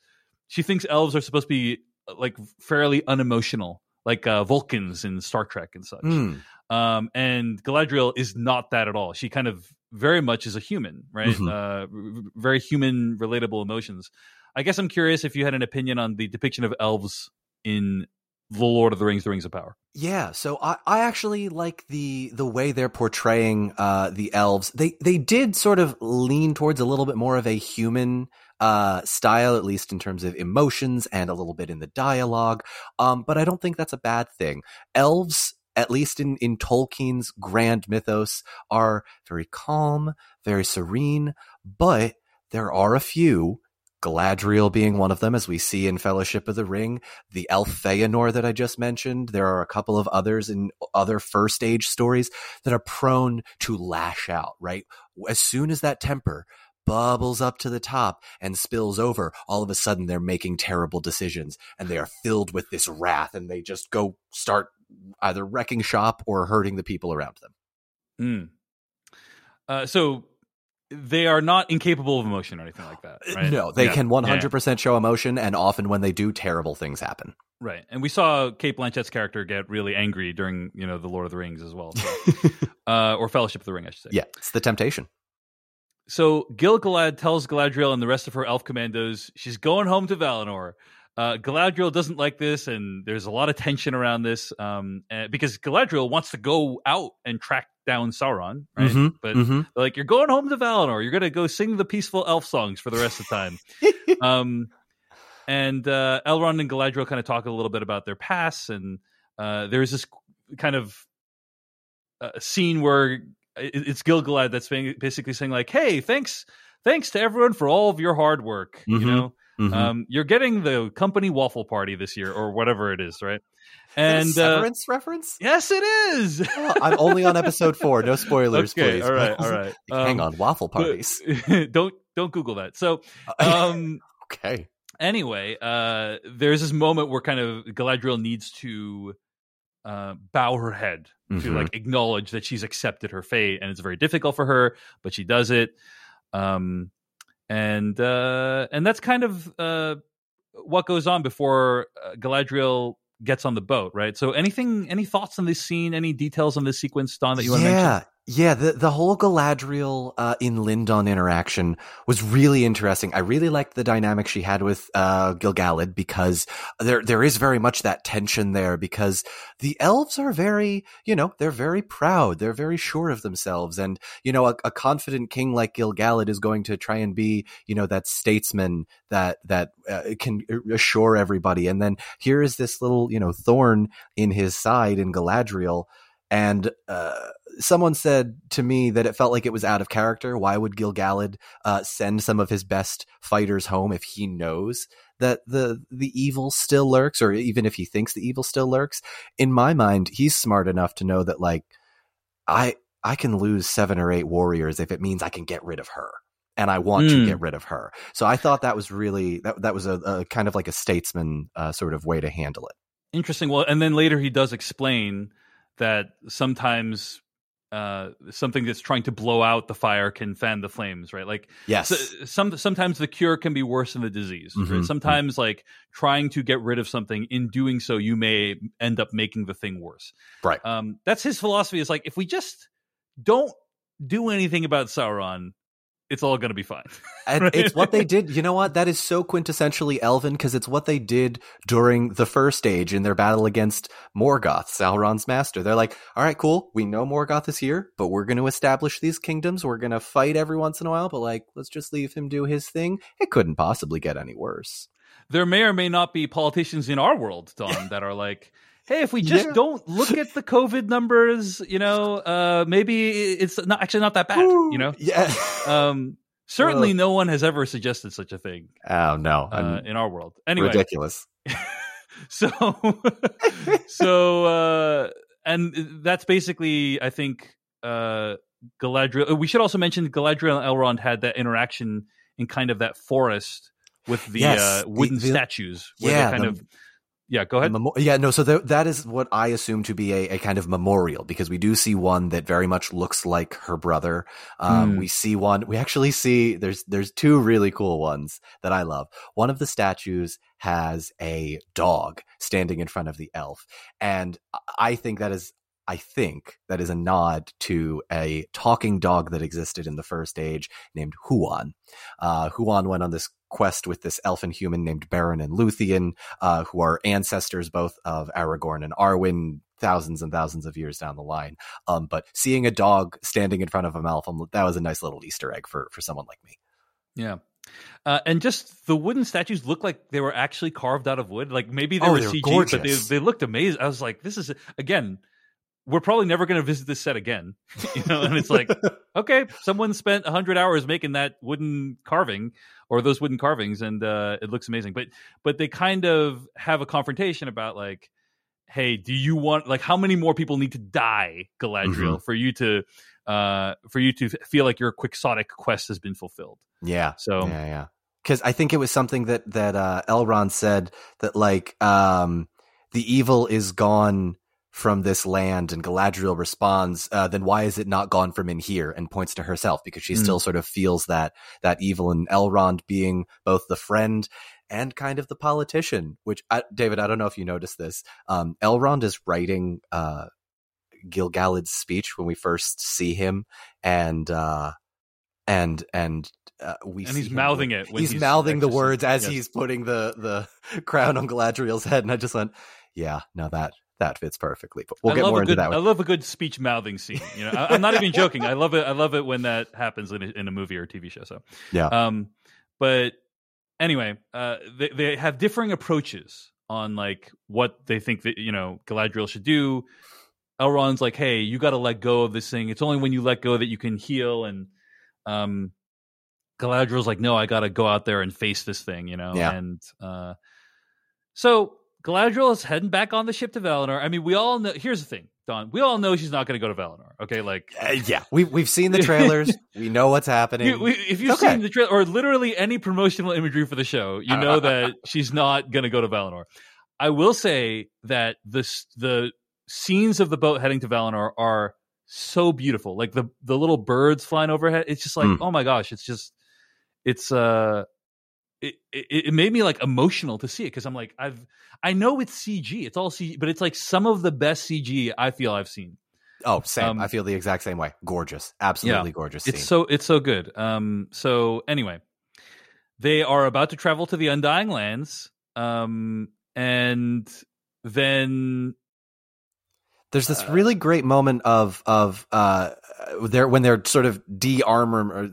she thinks elves are supposed to be uh, like fairly unemotional, like uh, Vulcans in Star Trek and such. Mm, Um, and Galadriel is not that at all. She kind of very much is a human, right? Mhm. Uh, r- very human, relatable emotions. I guess I'm curious if you had an opinion on the depiction of elves in The Lord of the Rings: The Rings of Power. Yeah, so I, I actually like the the way they're portraying uh, the elves. They they did sort of lean towards a little bit more of a human uh, style, at least in terms of emotions and a little bit in the dialogue. Um, but I don't think that's a bad thing. Elves, at least in in Tolkien's grand mythos, are very calm, very serene, but there are a few. Galadriel being one of them, as we see in Fellowship of the Ring, the elf Feanor that I just mentioned. There are a couple of others in other first age stories that are prone to lash out, right? As soon as that temper bubbles up to the top and spills over, all of a sudden they're making terrible decisions and they are filled with this wrath and they just go start either wrecking shop or hurting the people around them. Mm. Uh, so they are not incapable of emotion or anything like that, right? Uh, No, they Yeah. can 100% show emotion and often when they do, terrible things happen. Right. And we saw Cate Blanchett's character get really angry during, you know, The Lord of the Rings as well. So, uh, or Fellowship of the Ring, I should say. yeah, it's the temptation. So Gil-galad tells Galadriel and the rest of her elf commandos she's going home to Valinor. Uh, Galadriel doesn't like this, and there's a lot of tension around this um, uh, because Galadriel wants to go out and track down Sauron, right? Mhm, But mhm. like, you're going home to Valinor. You're going to go sing the peaceful elf songs for the rest of the time. um, and uh, Elrond and Galadriel kind of talk a little bit about their past, and uh, there's this kind of uh, scene where it's Gil-galad that's being- basically saying like, "Hey, thanks, thanks to everyone for all of your hard work. Mhm. You know, Mhm. um, you're getting the company waffle party this year, or whatever it is, right?" And Is that a uh, Severance reference? yes, it is. Oh, I'm only on episode four. No spoilers, okay, please. all right, all right. Hang Um, on, waffle parties. don't don't Google that. So, um, okay. anyway, uh, there's this moment where kind of Galadriel needs to uh, bow her head to Mhm. like acknowledge that she's accepted her fate, and it's very difficult for her, but she does it. Um, and uh, and that's kind of uh, what goes on before uh, Galadriel gets on the boat, right? So, anything, any thoughts on this scene? Any details on this sequence, Don, that you want to mention? Yeah. The the whole Galadriel uh, in Lindon interaction was really interesting. I really liked the dynamic she had with uh, Gilgalad because there there is very much that tension there because the elves are very you know they're very proud. They're very sure of themselves, and you know a, a confident king like Gilgalad is going to try and be you know that statesman that that uh, can assure everybody. And then here is this little you know thorn in his side in Galadriel. And uh, someone said to me that it felt like it was out of character. Why would Gilgalad uh, send some of his best fighters home if he knows that the the evil still lurks, or even if he thinks the evil still lurks? In my mind, he's smart enough to know that like I I can lose seven or eight warriors if it means I can get rid of her. And I want to Mm. get rid of her. So I thought that was really that that was a, a kind of like a statesman uh, sort of way to handle it. Interesting. Well, and then later he does explain that sometimes uh, something that's trying to blow out the fire can fan the flames, right? Like Yes. so, some sometimes the cure can be worse than the disease. Mhm. Right? Sometimes like trying to get rid of something, in doing so, you may end up making the thing worse. Right. Um, that's his philosophy. Is like if we just don't do anything about Sauron, it's all going to be fine. And it's what they did. You know what? That is so quintessentially Elven because it's what they did during the first age in their battle against Morgoth, Sauron's master. They're like, all right, cool. We know Morgoth is here, but we're going to establish these kingdoms. We're going to fight every once in a while, but like, let's just leave him do his thing. It couldn't possibly get any worse. there may or may not be politicians in our world, Don, that are like, hey, if we just Yeah. don't look at the COVID numbers, you know, uh, maybe it's not actually not that bad, you know. Yeah. Um, certainly, Well- no one has ever suggested such a thing oh, no. uh, in our world. Anyway, ridiculous. so so uh, and that's basically, I think, uh, Galadriel. We should also mention Galadriel and Elrond had that interaction in kind of that forest with the Yes, uh, the- wooden the- statues. Where yeah, they kind the- of yeah. Go ahead. Memo- yeah, no. So th- that is what I assume to be a, a kind of memorial because we do see one that very much looks like her brother. Um, Hmm. We see one. We actually see there's there's two really cool ones that I love. One of the statues has a dog standing in front of the elf, and I- I think that is. I think that is a nod to a talking dog that existed in the first age named Huan. Uh, Huan went on this quest with this elfin human named Beren and Luthien, uh, who are ancestors both of Aragorn and Arwen thousands and thousands of years down the line. Um, but seeing a dog standing in front of a elf, um, that was a nice little Easter egg for, for someone like me. Yeah. Uh, and just the wooden statues look like they were actually carved out of wood. Like maybe they Oh, were CG, but they, they looked amazing. I was like, this is again, we're probably never going to visit this set again. you know, and it's like, okay, someone spent hundred hours making that wooden carving or those wooden carvings, and uh, it looks amazing. But but they kind of have a confrontation about like, hey, do you want like how many more people need to die, Galadriel, for you to uh for you to feel like your quixotic quest has been fulfilled? Yeah. So Yeah, yeah. Because I think it was something that that uh, Elrond said that like um, the evil is gone from this land, and Galadriel responds, uh, "Then why is it not gone from in here?" and points to herself because she Mm. still sort of feels that that evil, and Elrond being both the friend and kind of the politician. Which I, David, I don't know if you noticed this. Um, Elrond is writing uh, Gilgalad's speech when we first see him, and uh, and and uh, we and he's mouthing with- it. When he's, mouthing the words as Yes. he's putting the the crown on Galadriel's head, and I just went, "Yeah, now that that fits perfectly." But we'll I get more into good, that. I love a good speech mouthing scene. You know, I, I'm not even joking. I love it. I love it when that happens in a, in a movie or a TV show. So Yeah. Um, but anyway, uh, they they have differing approaches on like what they think that you know Galadriel should do. Elrond's like, hey, you got to let go of this thing. It's only when you let go that you can heal. And um, Galadriel's like, no, I got to go out there and face this thing, you know. Yeah. And uh, so Galadriel is heading back on the ship to Valinor. I mean, we all know. Here's the thing, Don. We all know she's not going to go to Valinor. Okay, like Uh, yeah, we we've seen the trailers. we know what's happening. you, we, if you've Okay. seen the trailer or literally any promotional imagery for the show, you know that she's not going to go to Valinor. I will say that the the scenes of the boat heading to Valinor are so beautiful. Like the the little birds flying overhead. It's just like Mm. oh my gosh, it's just it's uh. It, it, it made me like emotional to see it because I'm like I've I know it's CG it's all CG but it's like some of the best CG I feel I've seen oh, same. um, I feel the exact same way. Gorgeous, absolutely gorgeous. it's so it's so good. Um. So anyway, they are about to travel to the Undying Lands. Um. And then There's this Uh, really great moment of of uh there when they're sort of de-armor or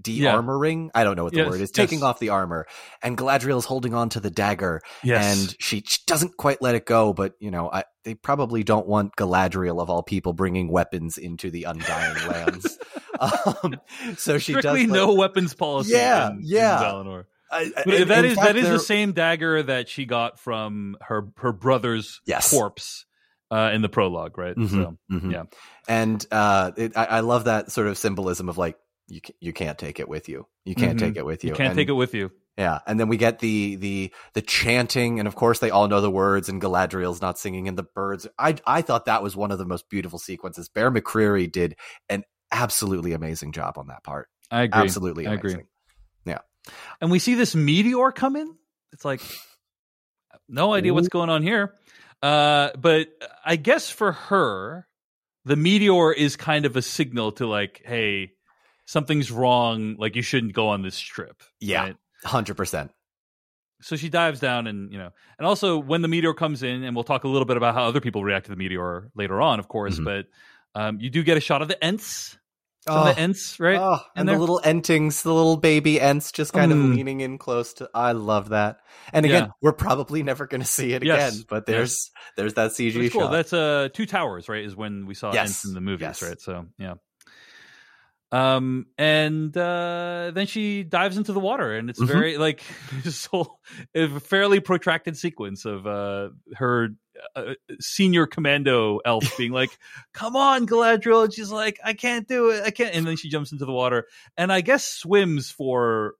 de-armoring. I don't know what the Yes, word is. yes. Taking off the armor, and Galadriel is holding on to the dagger, yes, and she, she doesn't quite let it go. But you know, I, they probably don't want Galadriel of all people bringing weapons into the Undying Lands. Um, so she strictly does. no weapons policy. Yeah, in, in yeah. Valinor. I- I- But in- that in is fact, that is the same dagger that she got from her her brother's Yes. corpse uh, in the prologue, right? Mhm, So mhm. yeah. And uh, it, I, I love that sort of symbolism of like you you can't take it with you. You can't Mhm. take it with you. you can't And- take it with you. Yeah, and then we get the the the chanting, and of course they all know the words, and Galadriel's not singing, and the birds. I I thought that was one of the most beautiful sequences. Bear McCreary did an absolutely amazing job on that part. I agree. Absolutely, I agree. Yeah, and we see this meteor come in. It's like no idea what's going on here. Uh, but I guess for her, the meteor is kind of a signal to like, hey, something's wrong. Like you shouldn't go on this trip. Yeah. right? hundred percent. So she dives down, and you know, and also when the meteor comes in, and we'll talk a little bit about how other people react to the meteor later on, of course. Mhm. But um, you do get a shot of the Ents, of the Ents, right? Oh, and the little entings, the little baby ents, just kind Mm. of leaning in close to. I love that. And again, Yeah. we're probably never going to see it Yes. again. But there's there's that CG That's cool. shot. That's uh two towers, right? Is when we saw Yes. Ents in the movies, Yes. right? So yeah. Um and uh then she dives into the water and it's Mhm. very like this whole a fairly protracted sequence of uh her uh, senior commando elf being like come on Galadriel and she's like I can't do it I can't and then she jumps into the water and I guess swims for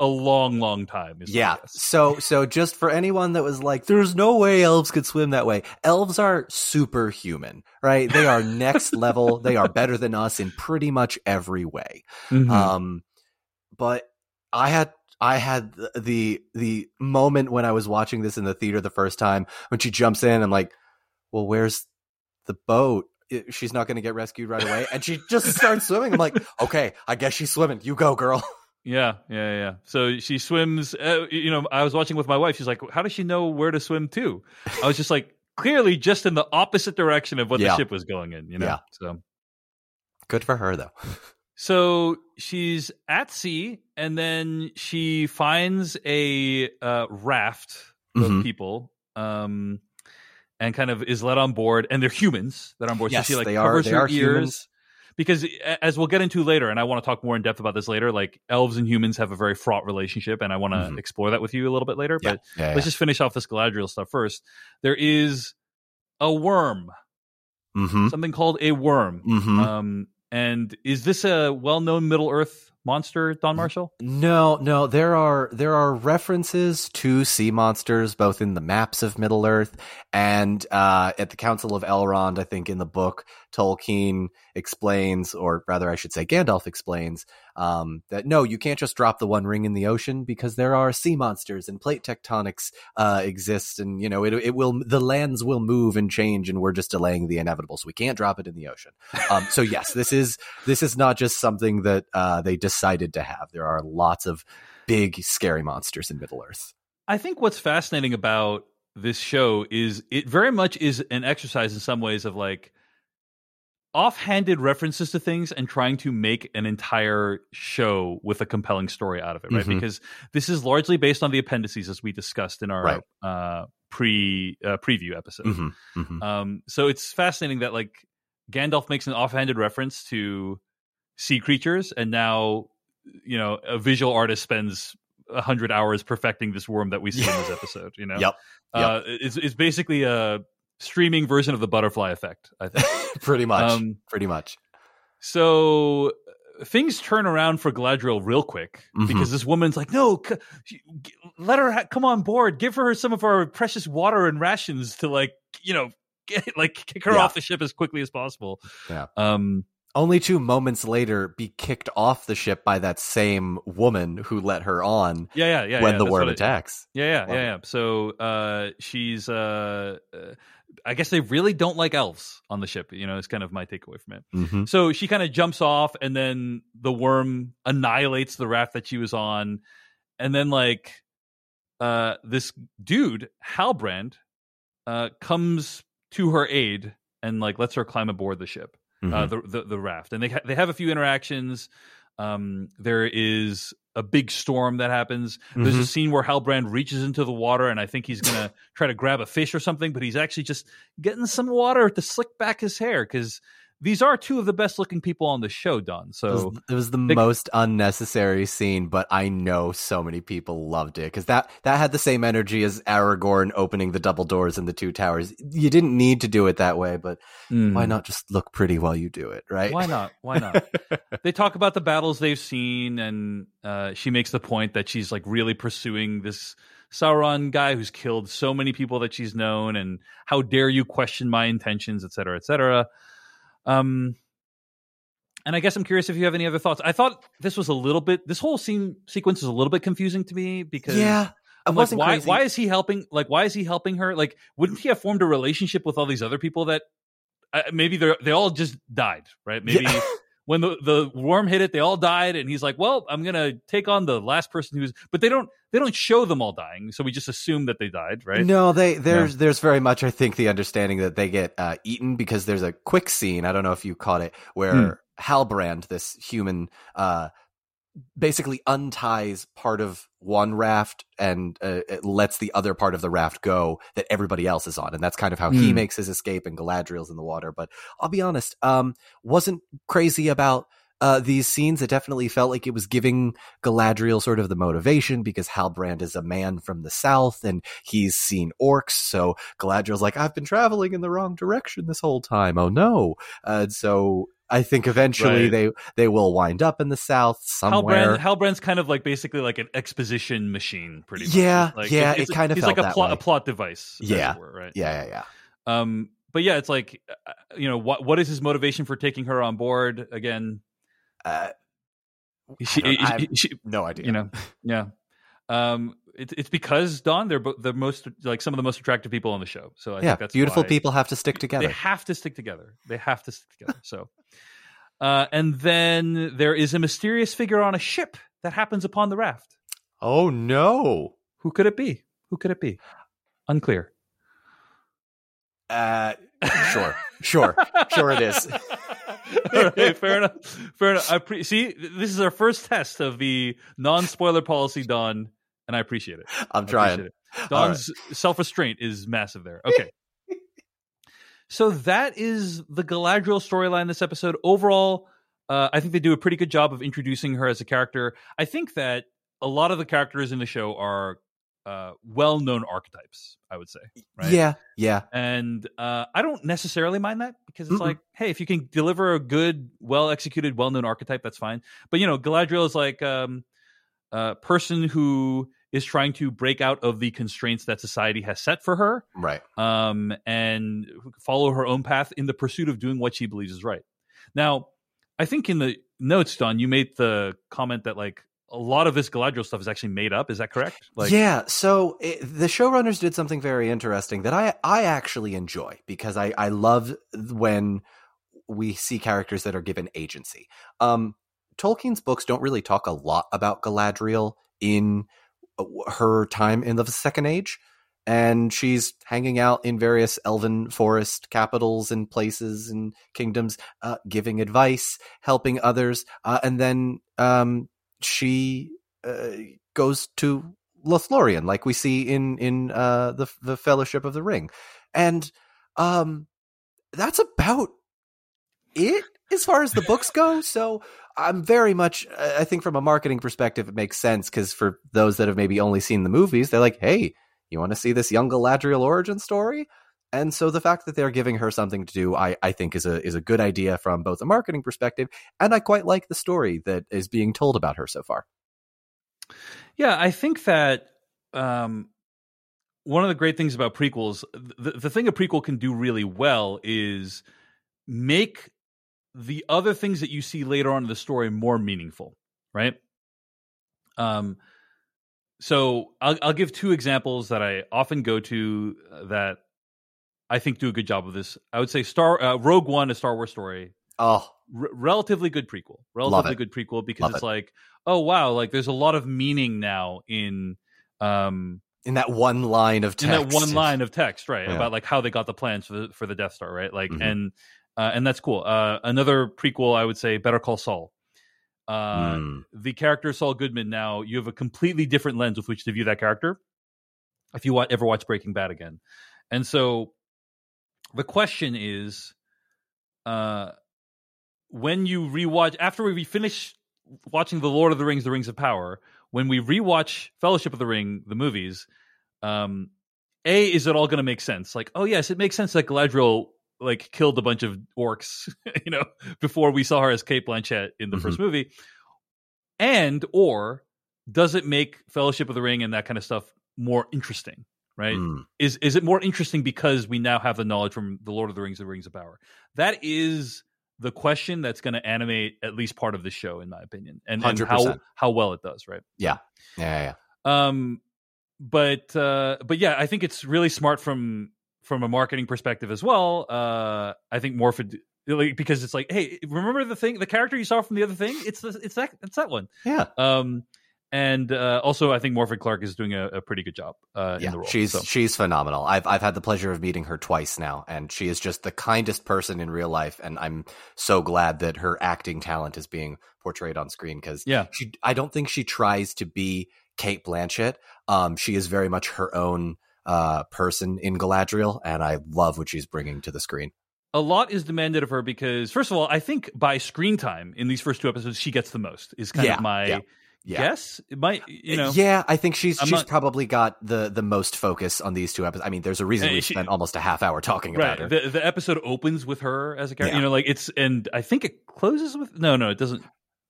a long long time is yeah. So so just for anyone that was like, there's no way elves could swim that way. Elves are superhuman, right? They are next level. They are better than us in pretty much every way. Mhm. Um, but I had I had the, the moment when I was watching this in the theater the first time when she jumps in. I'm like, well, where's the boat? She's not going to get rescued right away, and she just starts swimming. I'm like, okay, I guess she's swimming. You go, girl. Yeah, yeah, yeah. So she swims. Uh, you know, I was watching with my wife. She's like, "How does she know where to swim to?" I was just like, clearly, just in the opposite direction of what Yeah. the ship was going in. You know. Yeah. So, Good for her, though. so she's at sea, and then she finds a uh, raft of Mhm. people, um, and kind of is led on board. And they're humans that are on board. Yes, so she like they are- covers they her are ears. humans. Because as we'll get into later, and I want to talk more in depth about this later, like elves and humans have a very fraught relationship, and I want to Mhm. explore that with you a little bit later. Yeah, But yeah, let's just finish off this Galadriel stuff first. There is a worm, mm-hmm. something called a worm. Mm-hmm. Um, and is this a well-known Middle Earth monster, Don Marshall? No, no, there are there are references to sea monsters both in the maps of Middle Earth and uh, at the Council of Elrond. I think in the book Tolkien explains, or rather, I should say, Gandalf explains um, that no, you can't just drop the One Ring in the ocean because there are sea monsters and plate tectonics uh, exist, and you know it it will the lands will move and change, and we're just delaying the inevitable, so we can't drop it in the ocean. Um, so yes, this is this is not just something that uh, they decided to have. There are lots of big, scary monsters in Middle Earth. I think what's fascinating about this show is it very much is an exercise in some ways of like offhanded references to things and trying to make an entire show with a compelling story out of it, right? Mhm. Because this is largely based on the appendices as we discussed in our Right. uh, pre uh, preview episode. Mhm, mhm. Um, so it's fascinating that like Gandalf makes an offhanded reference to sea creatures, and now you know a visual artist spends a hundred hours perfecting this worm that we see in this episode. You know, Yep. uh, it's, it's basically a streaming version of the butterfly effect. I think. pretty much. Um, pretty much. So uh, things turn around for Galadriel real quick Mhm. because this woman's like, "No, c- let her ha- come on board. Give her some of our precious water and rations to like, you know, get, like kick her Yeah. off the ship as quickly as possible." Yeah. Um. Only two moments later, be kicked off the ship by that same woman who let her on Yeah. Yeah. Yeah. when yeah, the worm attacks. Yeah, yeah, Love yeah, yeah. So uh, she's, uh, uh, I guess they really don't like elves on the ship. You know, it's kind of my takeaway from it. Mm-hmm. So she kind of jumps off, and then the worm annihilates the raft that she was on, and then like uh, this dude Halbrand uh, comes to her aid and like lets her climb aboard the ship Mm-hmm. uh, the, the the raft, and they ha- they have a few interactions. Um, there is a big storm that happens. There's Mm-hmm. a scene where Halbrand reaches into the water, and I think he's gonna try to grab a fish or something, but he's actually just getting some water to slick back his hair because these are two of the best looking people on the show, Don. So It was, it was the they- most unnecessary scene, but I know so many people loved it because that that had the same energy as Aragorn opening the double doors in the two towers. You didn't need to do it that way, but why not just look pretty while you do it, right? Mm. Why not? Why not? they talk about the battles they've seen, and uh, she makes the point that she's like really pursuing this Sauron guy who's killed so many people that she's known, and how dare you question my intentions, et cetera, et cetera. Um, and I guess I'm curious if you have any other thoughts. I thought this was a little bit. This whole scene sequence is a little bit confusing to me because yeah, I'm like, why? crazy. Why is he helping? Like, why is he helping her? Like, wouldn't he have formed a relationship with all these other people that uh, maybe they they all just died, right? Maybe Yeah. when the the worm hit it, they all died, and he's like, "Well, I'm gonna take on the last person who's." But they don't they don't show them all dying, so we just assume that they died, right? No, they there's there's very much I think the understanding that they get uh, eaten because there's a quick scene. I don't know if you caught it where Hmm. Halbrand, this human, uh, basically unties part of one raft and uh, lets the other part of the raft go that everybody else is on, and that's kind of how he Hmm. makes his escape. And Galadriel's in the water, but I'll be honest, um, wasn't crazy about. Uh, these scenes, it definitely felt like it was giving Galadriel sort of the motivation because Halbrand is a man from the south and he's seen orcs. So Galadriel's like, I've been traveling in the wrong direction this whole time. Oh no. Uh, so I think eventually Right. they, they will wind up in the south somewhere. Halbrand, Halbrand's kind of like basically like an exposition machine, pretty much. Yeah, like, yeah, it's- it kind of he's like a plot way. a plot device. Yeah. were, right. yeah, yeah, yeah. Um, but yeah, it's like, uh, you know, what what is his motivation for taking her on board again? Uh, She, I have- she- no idea. you know, yeah. Um, it's it's because Don they're the most like some of the most attractive people on the show. So I yeah, think that's beautiful people have to stick together. They have to stick together. They have to stick together. So, uh, and then there is a mysterious figure on a ship that happens upon the raft. oh no. Who could it be? Who could it be? Unclear. Uh, sure, sure, sure it is. Right, fair enough. Fair enough. I pre- see. This is our first test of the non-spoiler policy, Don, and I appreciate it. I'm trying. it. Don's self-restraint is massive there. Okay. so that is the Galadriel storyline this episode. Overall, uh, I think they do a pretty good job of introducing her as a character. I think that a lot of the characters in the show are uh, well-known archetypes. I would say. Right? Yeah, yeah. And uh, I don't necessarily mind that because it's Mm-mm. like, hey, if you can deliver a good, well executed, well known archetype, that's fine. But you know, Galadriel is like um, a person who is trying to break out of the constraints that society has set for her, Right. um, and follow her own path in the pursuit of doing what she believes is right. Now, I think in the notes, Don, you made the comment that like a lot of this Galadriel stuff is actually made up. Is that correct? Like, yeah, so it, the showrunners did something very interesting that I I actually enjoy because I I love when we see characters that are given agency. Um, Tolkien's books don't really talk a lot about Galadriel in uh, her time in the Second Age, and she's hanging out in various elven forest capitals and places and kingdoms, uh, giving advice, helping others, uh, and then um, she uh, goes to Lothlorien, like we see in in uh, the the Fellowship of the Ring, and um, that's about it as far as the books go. So I'm very much, I think, from a marketing perspective, it makes sense because for those that have maybe only seen the movies, they're like, hey, you want to see this young Galadriel origin story? And so the fact that they're giving her something to do, I, I think is a is a good idea from both a marketing perspective, and I quite like the story that is being told about her so far. Yeah, I think that um, one of the great things about prequels, the, the thing a prequel can do really well is make the other things that you see later on in the story more meaningful, right? Um, so I'll, I'll give two examples that I often go to uh, that I think do a good job of this. I would say Star uh, Rogue One, a Star Wars story, Oh, r- relatively good prequel. Relatively good prequel because Love it's it. like, oh wow, like there's a lot of meaning now in um in that one line of in text, that one line of text, right? Yeah. About like how they got the plans for the for the Death Star, right? Like Mhm. and uh, and that's cool. Uh, another prequel, I would say, Better Call Saul. Uh, Mm. The character Saul Goodman. Now you have a completely different lens with which to view that character. If you wa- ever watch Breaking Bad again, and so the question is, uh, when you rewatch after we finish watching the Lord of the Rings, The Rings of Power, when we rewatch Fellowship of the Ring, the movies, um, a is it all going to make sense? Like, oh yes, it makes sense that Galadriel like killed a bunch of orcs, you know, before we saw her as Cate Blanchett in the Mhm. first movie, and or does it make Fellowship of the Ring and that kind of stuff more interesting? Right? Mm. is is it more interesting because we now have the knowledge from the Lord of the Rings, the Rings of Power? That is the question that's going to animate at least part of the show, in my opinion, and, and how how well it does, right? Yeah, yeah, yeah. Um, but uh, but yeah, I think it's really smart from from a marketing perspective as well. Uh, I think Morfydd like because it's like, hey, remember the thing, the character you saw from the other thing? It's the, it's that it's that one. Yeah. Um, and uh, also, I think Morfydd Clark is doing a, a pretty good job uh, in the role. she's So- she's phenomenal. I've I've had the pleasure of meeting her twice now, and she is just the kindest person in real life. And I'm so glad that her acting talent is being portrayed on screen because yeah. she I don't think she tries to be Cate Blanchett. Um, she is very much her own uh person in Galadriel, and I love what she's bringing to the screen. a lot is demanded of her because first of all, I think by screen time in these first two episodes, she gets the most. Is kind Yeah, of my yeah, yeah. guess. It might, you know, yeah, I think she's I'm she's not- probably got the the most focus on these two episodes. I mean, there's a reason Uh, we she- spent almost a half hour talking right. about her. The the episode opens with her as a character. Yeah. You know, like it's and I think it closes with no, no, it doesn't.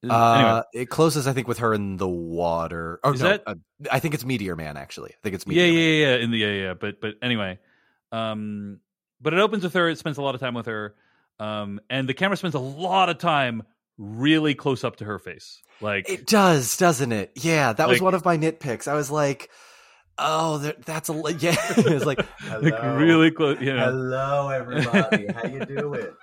Uh, anyway, it closes, I think, with her in the water. Oh Is no, that- uh, I think it's Meteor Man. Actually, I think it's Meteor yeah, Man. yeah, yeah, in the yeah, yeah. But but anyway, um, but it opens with her. It spends a lot of time with her, um, and the camera spends a lot of time really close up to her face, like It does, doesn't it? Yeah, that was one of my nitpicks. I was like, "Oh, there, that's a li- yeah." it's like, like hello. really close. You know, Hello, everybody. How you doing?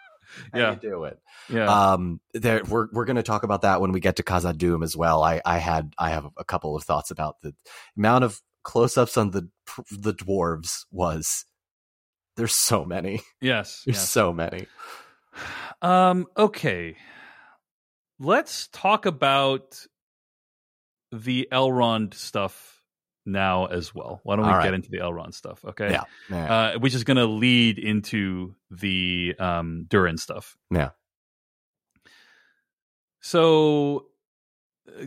How Yeah. you doing? yeah. Um, there we're we're going to talk about that when we get to Khazad Doom as well. I I had I have a couple of thoughts about the amount of close-ups on the the dwarves was. There's so many. yes, There's yes. so many. Um, okay. Let's talk about the Elrond stuff now as well. Why don't we All get into the Elrond stuff? Okay. Yeah. Yeah. Uh, which is going to lead into the um, Durin stuff. Yeah. So uh,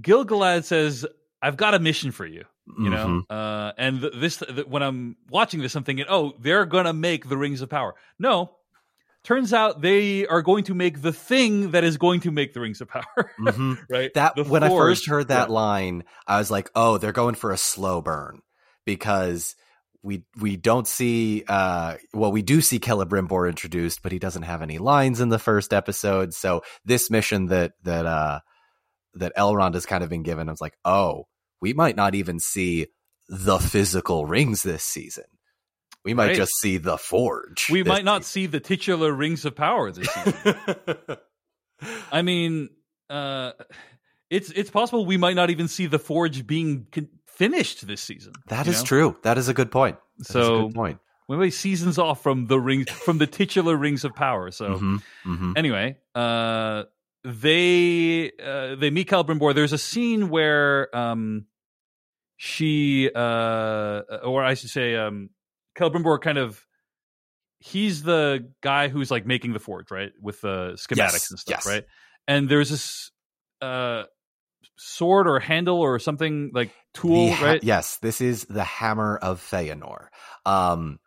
Gil-galad says, "I've got a mission for you." You know, Mhm. uh, and th- this th- when I'm watching this, I'm thinking, "Oh, they're going to make the Rings of Power." No, turns out they are going to make the thing that is going to make the Rings of Power. Mhm. right? That The when I first heard that yeah. line, I was like, "Oh, they're going for a slow burn," because we we don't see uh well we do see Celebrimbor introduced, but he doesn't have any lines in the first episode. So this mission that that uh that Elrond has kind of been given, I was like, "Oh, we might not even see the physical rings this season. We might Right. just see the forge. we might not see the titular Rings of Power this season. season." I mean, uh, it's it's possible we might not even see the Forge being con- finished this season. That is know? true. That is a good point. That So good point. Maybe seasons off from the rings from the titular Rings of Power. So Mhm, mhm. anyway, uh, they uh, they meet Celebrimbor. There's a scene where um, she, uh, or I should say, um, Celebrimbor kind of. He's the guy who's like making the forge, right, with the schematics Yes, and stuff, yes. right? And there's this uh, sword or handle or something like tool, ha- right? Yes, this is the hammer of Feanor. Um,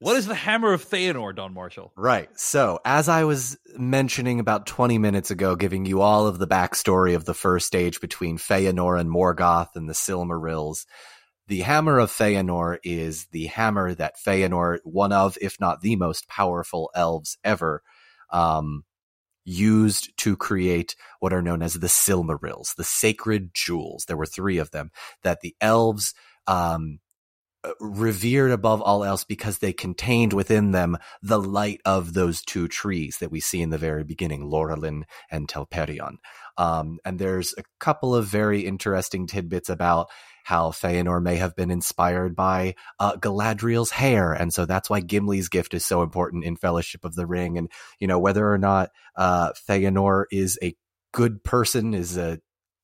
What is the hammer of Feanor, Don Marshall? right. So, as I was mentioning about 20 minutes ago, giving you all of the backstory of the first stage between Feanor and Morgoth and the Silmarils, the hammer of Feanor is the hammer that Feanor, one of, if not the most powerful elves ever, um, used to create what are known as the Silmarils, the sacred jewels. There were three of them that the elves um, uh, revered above all else because they contained within them the light of those two trees that we see in the very beginning, Laurelin and Telperion. Um, and there's a couple of very interesting tidbits about how Feanor may have been inspired by uh, Galadriel's hair, and so that's why Gimli's gift is so important in Fellowship of the Ring. And you know whether or not uh, Feanor is a good person is a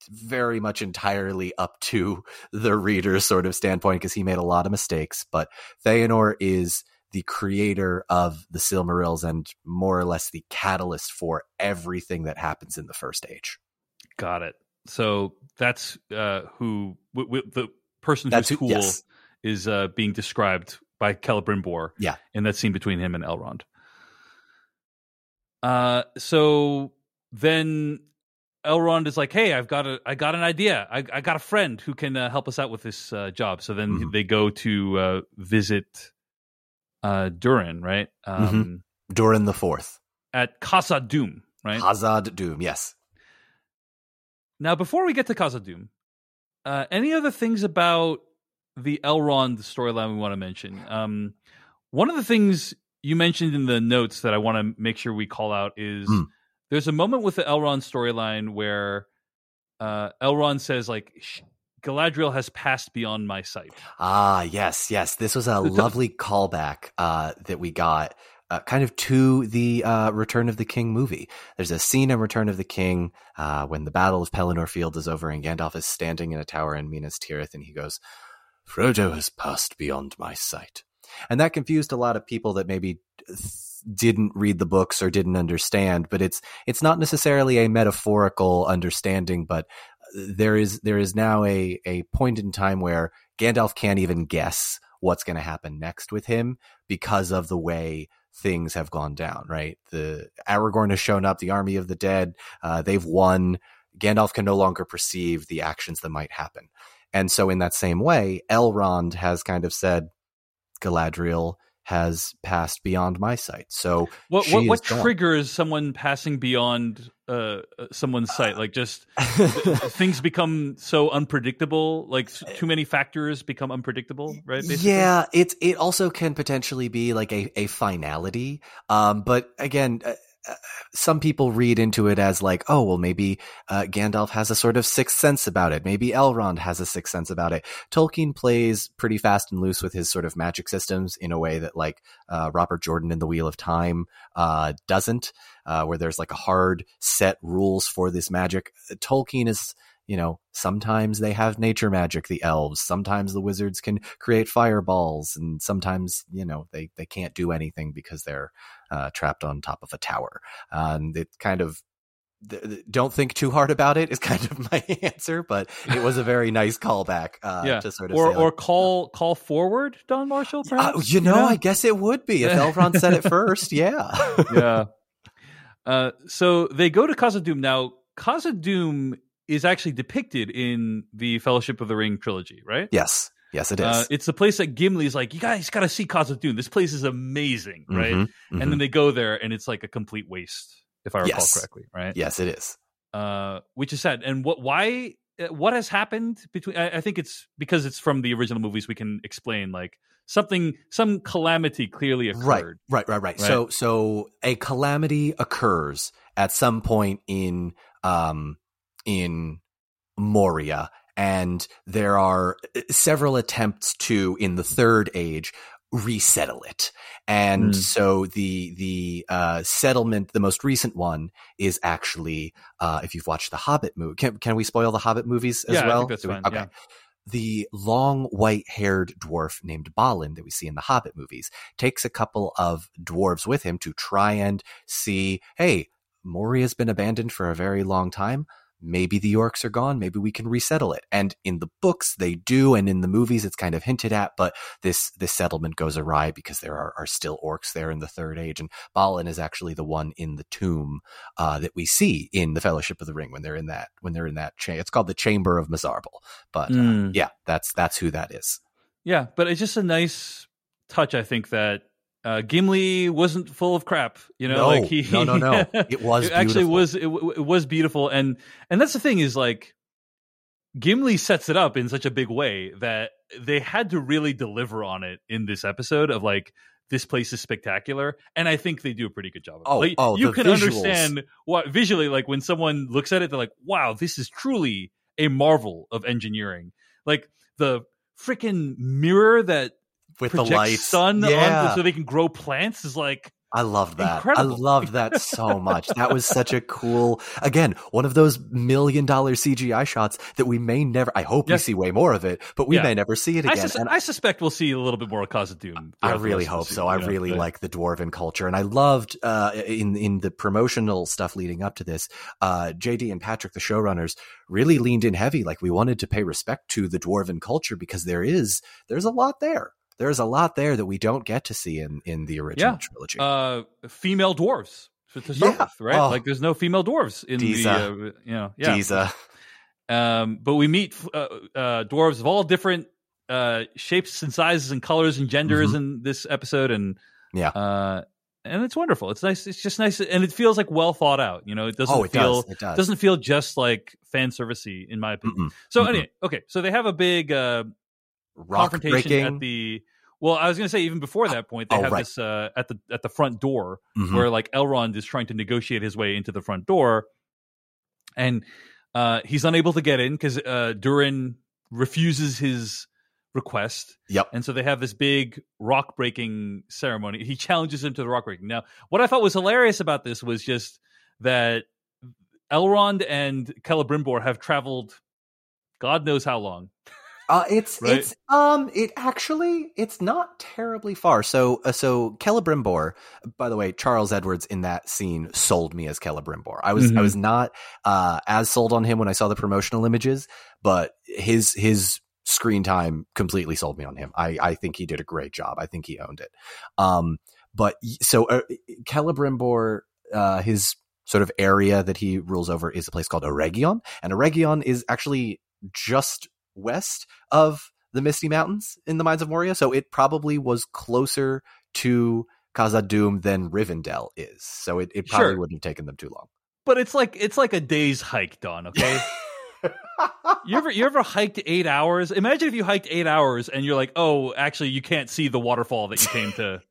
very much entirely up to the reader's sort of standpoint because he made a lot of mistakes. But Feanor is the creator of the Silmarils and more or less the catalyst for everything that happens in the first age. Got it. So that's uh, who w- w- the person That's who's who- cool yes. is uh, being described by Celebrimbor. Yeah. in that scene between him and Elrond. Uh, so then Elrond is like, "Hey, I've got a, I got an idea. I, I got a friend who can uh, help us out with this uh, job." So then Mhm. they go to uh, visit uh, Durin, right? Um, Durin the Fourth. At Khazad Doom, right? Khazad Doom, yes. Now, before we get to Khazad Doom, uh, any other things about the Elrond storyline we want to mention? Um, one of the things you mentioned in the notes that I want to make sure we call out is Hmm. there's a moment with the Elrond storyline where uh, Elrond says, like, Galadriel has passed beyond my sight. Ah, yes, yes. This was a lovely callback uh, that we got, uh, kind of to the uh, Return of the King movie. There's a scene in Return of the King uh, when the Battle of Pelennor Field is over and Gandalf is standing in a tower in Minas Tirith, and he goes, "Frodo has passed beyond my sight," and that confused a lot of people that maybe didn't read the books or didn't understand. But it's it's not necessarily a metaphorical understanding, but there is there is now a a point in time where Gandalf can't even guess what's going to happen next with him because of the way things have gone down. Right, the Aragorn has shown up, the army of the dead, uh, they've won. Gandalf can no longer perceive the actions that might happen, and so in that same way, Elrond has kind of said, Galadriel has passed beyond my sight. So What what, what triggers someone passing beyond uh, uh, someone's sight? Like just things become so unpredictable. Like too many factors become unpredictable, right? basically? Yeah, it it also can potentially be like a a finality. Um, but again, uh, some people read into it as like, oh, well, maybe uh, Gandalf has a sort of sixth sense about it. Maybe Elrond has a sixth sense about it. Tolkien plays pretty fast and loose with his sort of magic systems in a way that like uh, Robert Jordan in The Wheel of Time uh, doesn't, uh, where there's like a hard set rules for this magic. Tolkien is you know, sometimes they have nature magic, the elves. Sometimes the wizards can create fireballs, and sometimes, you know, they, they can't do anything because they're uh, trapped on top of a tower. and it kind of don't think too hard about it is kind of my answer, but it was a very nice callback. Uh, yeah. to sort of or or like, call call forward Don Marshall. uh, you know, I guess it would be if Elrond said it first. Yeah. yeah. Uh, so they go to Khazad Doom now. Khazad Doom is actually depicted in the Fellowship of the Ring trilogy, right? yes. Yes, it is. Uh, it's the place that Gimli's like, you guys got to see Khazad Doom. This place is amazing, right? Mhm, mhm. And then they go there, and it's like a complete waste, if I recall Yes. correctly, right? yes, it is. Uh, which is sad. And what? Why? uh, What has happened between? I, I think it's because it's from the original movies. We can explain like something, some calamity clearly occurred. Right, right, right, right. So, so a calamity occurs at some point in, um, in Moria, and there are uh, several attempts to, in the third age, resettle it. And Mm. so the the uh, settlement, the most recent one, is actually, uh, if you've watched the Hobbit movie, can can we spoil the Hobbit movies as Yeah, I well? think that's fine, Okay yeah. the long white haired dwarf named Balin that we see in the Hobbit movies takes a couple of dwarves with him to try and see, hey, Moria's been abandoned for a very long time. Maybe the orcs are gone. Maybe we can resettle it. And in the books, they do, and in the movies, it's kind of hinted at. But this this settlement goes awry because there are, are still orcs there in the Third Age, and Balin is actually the one in the tomb uh, that we see in the Fellowship of the Ring when they're in that when they're in that cha- It's called the Chamber of Mazarbul. But uh, Mm. yeah, that's that's who that is. Yeah, but it's just a nice touch. I think that uh, Gimli wasn't full of crap. You know, No, like he no, no, no. It was it actually was it, w- it was beautiful, and and that's the thing is like Gimli sets it up in such a big way that they had to really deliver on it in this episode of like this place is spectacular and i think they do a pretty good job of it. Oh, like, oh, you can visuals. understand what visually like when someone looks at it they're like wow this is truly a marvel of engineering like the freaking mirror that with the lights. sun yeah. on so they can grow plants is like I love that. Incredible. I loved that so much. that was such a cool, again, one of those million dollar CGI shots that we may never, I hope Yes. we see way more of it, but we Yeah. may never see it I, again. sus- And I suspect we'll see a little bit more of Khazad Doom. I really of hope so. I know, really like the dwarven culture, and I loved uh, in in the promotional stuff leading up to this. Uh, JD and Patrick, the showrunners, really leaned in heavy. Like we wanted to pay respect to the dwarven culture because there is there's a lot there. There's a lot there that we don't get to see in in the original Yeah. trilogy. uh, female dwarves to, start Yeah. with, right? Oh. Like, there's no female dwarves in Disa. the, uh, you know, yeah. Disa. Um, but we meet uh, uh, dwarves of all different uh, shapes and sizes and colors and genders Mhm. in this episode, and Yeah. uh, and it's wonderful. It's nice. It's just nice, and it feels like well thought out. You know, it doesn't Oh, it feel does. It does. doesn't feel just like fan servicey, in my opinion. Mm-mm. So Mm-mm. anyway, okay, so they have a big uh, Rock confrontation breaking. at the. Well, I was going to say even before that point, they Oh, have right. this uh, at the at the front door Mhm. where like Elrond is trying to negotiate his way into the front door, and uh, he's unable to get in because uh, Durin refuses his request, Yep. and so they have this big rock breaking ceremony. He challenges him to the rock breaking. Now, what I thought was hilarious about this was just that Elrond and Celebrimbor have traveled, God knows how long. Uh, it's Right? it's um it actually it's not terribly far. So uh, so Celebrimbor, by the way, Charles Edwards in that scene sold me as Celebrimbor. I was I Mhm. was not uh as sold on him when I saw the promotional images, but his his screen time completely sold me on him. I I think he did a great job. I think he owned it. Um but so uh, Celebrimbor uh his sort of area that he rules over is a place called Eregion, and Eregion is actually just west of the Misty Mountains in the Mines of Moria, so it probably was closer to Khazad-dûm than Rivendell is. So it, it probably Sure. wouldn't have taken them too long. But it's like it's like a day's hike, Don. Okay. You ever you ever hiked eight hours? Imagine if you hiked eight hours and you're like, oh, actually, you can't see the waterfall that you came to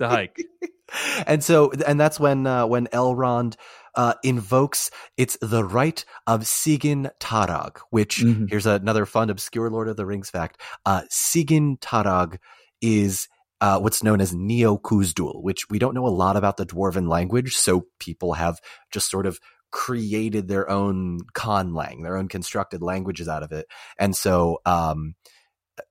to hike. and so and that's when uh, when Elrond uh, invokes it's the right of Sigyn Tarag, which Mhm. here's another fun obscure Lord of the Rings fact. Uh, Sigin-tarâg is uh, what's known as Neo Khuzdul, which we don't know a lot about the dwarven language, so people have just sort of created their own conlang, their own constructed languages out of it, and so um,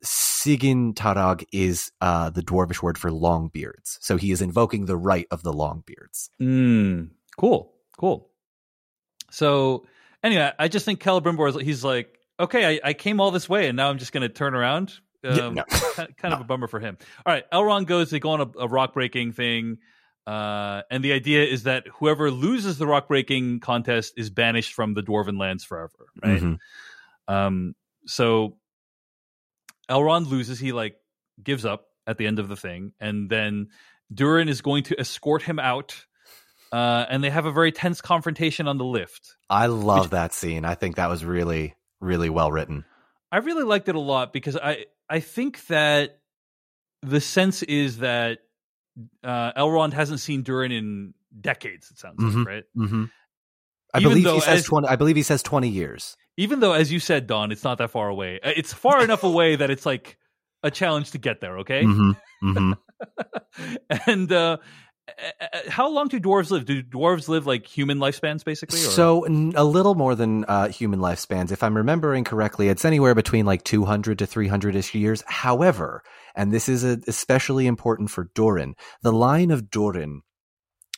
Sigin-tarâg is uh, the dwarvish word for long beards. So he is invoking the right of the long beards. Mm, cool, cool. So anyway, I just think Celebrimbor is he's like, okay, I, I came all this way and now I'm just going to turn around. Um, Yeah, no. kind, kind of a bummer for him. All right, Elrond goes. They go on a, a rock breaking thing, uh, and the idea is that whoever loses the rock breaking contest is banished from the dwarven lands forever. Right. Mhm. Um, so Elrond loses. He like gives up at the end of the thing, and then Durin is going to escort him out. Uh, and they have a very tense confrontation on the lift. I love Which- that scene. I think that was really, really well written. I really liked it a lot because I I think that the sense is that uh, Elrond hasn't seen Durin in decades. It sounds Mhm. like right. Mm-hmm. I Even believe he says as- twenty. I believe he says twenty years. Even though, as you said, Don, it's not that far away. Uh, It's far enough away that it's like a challenge to get there. Okay. Mm-hmm. Mm-hmm. and uh, how long do dwarves live? Do dwarves live like human lifespans, basically? Or? So a little more than uh, human lifespans, if I'm remembering correctly, it's anywhere between like 200 to 300 ish years. However, and this is a, especially important for Doran, the line of Doran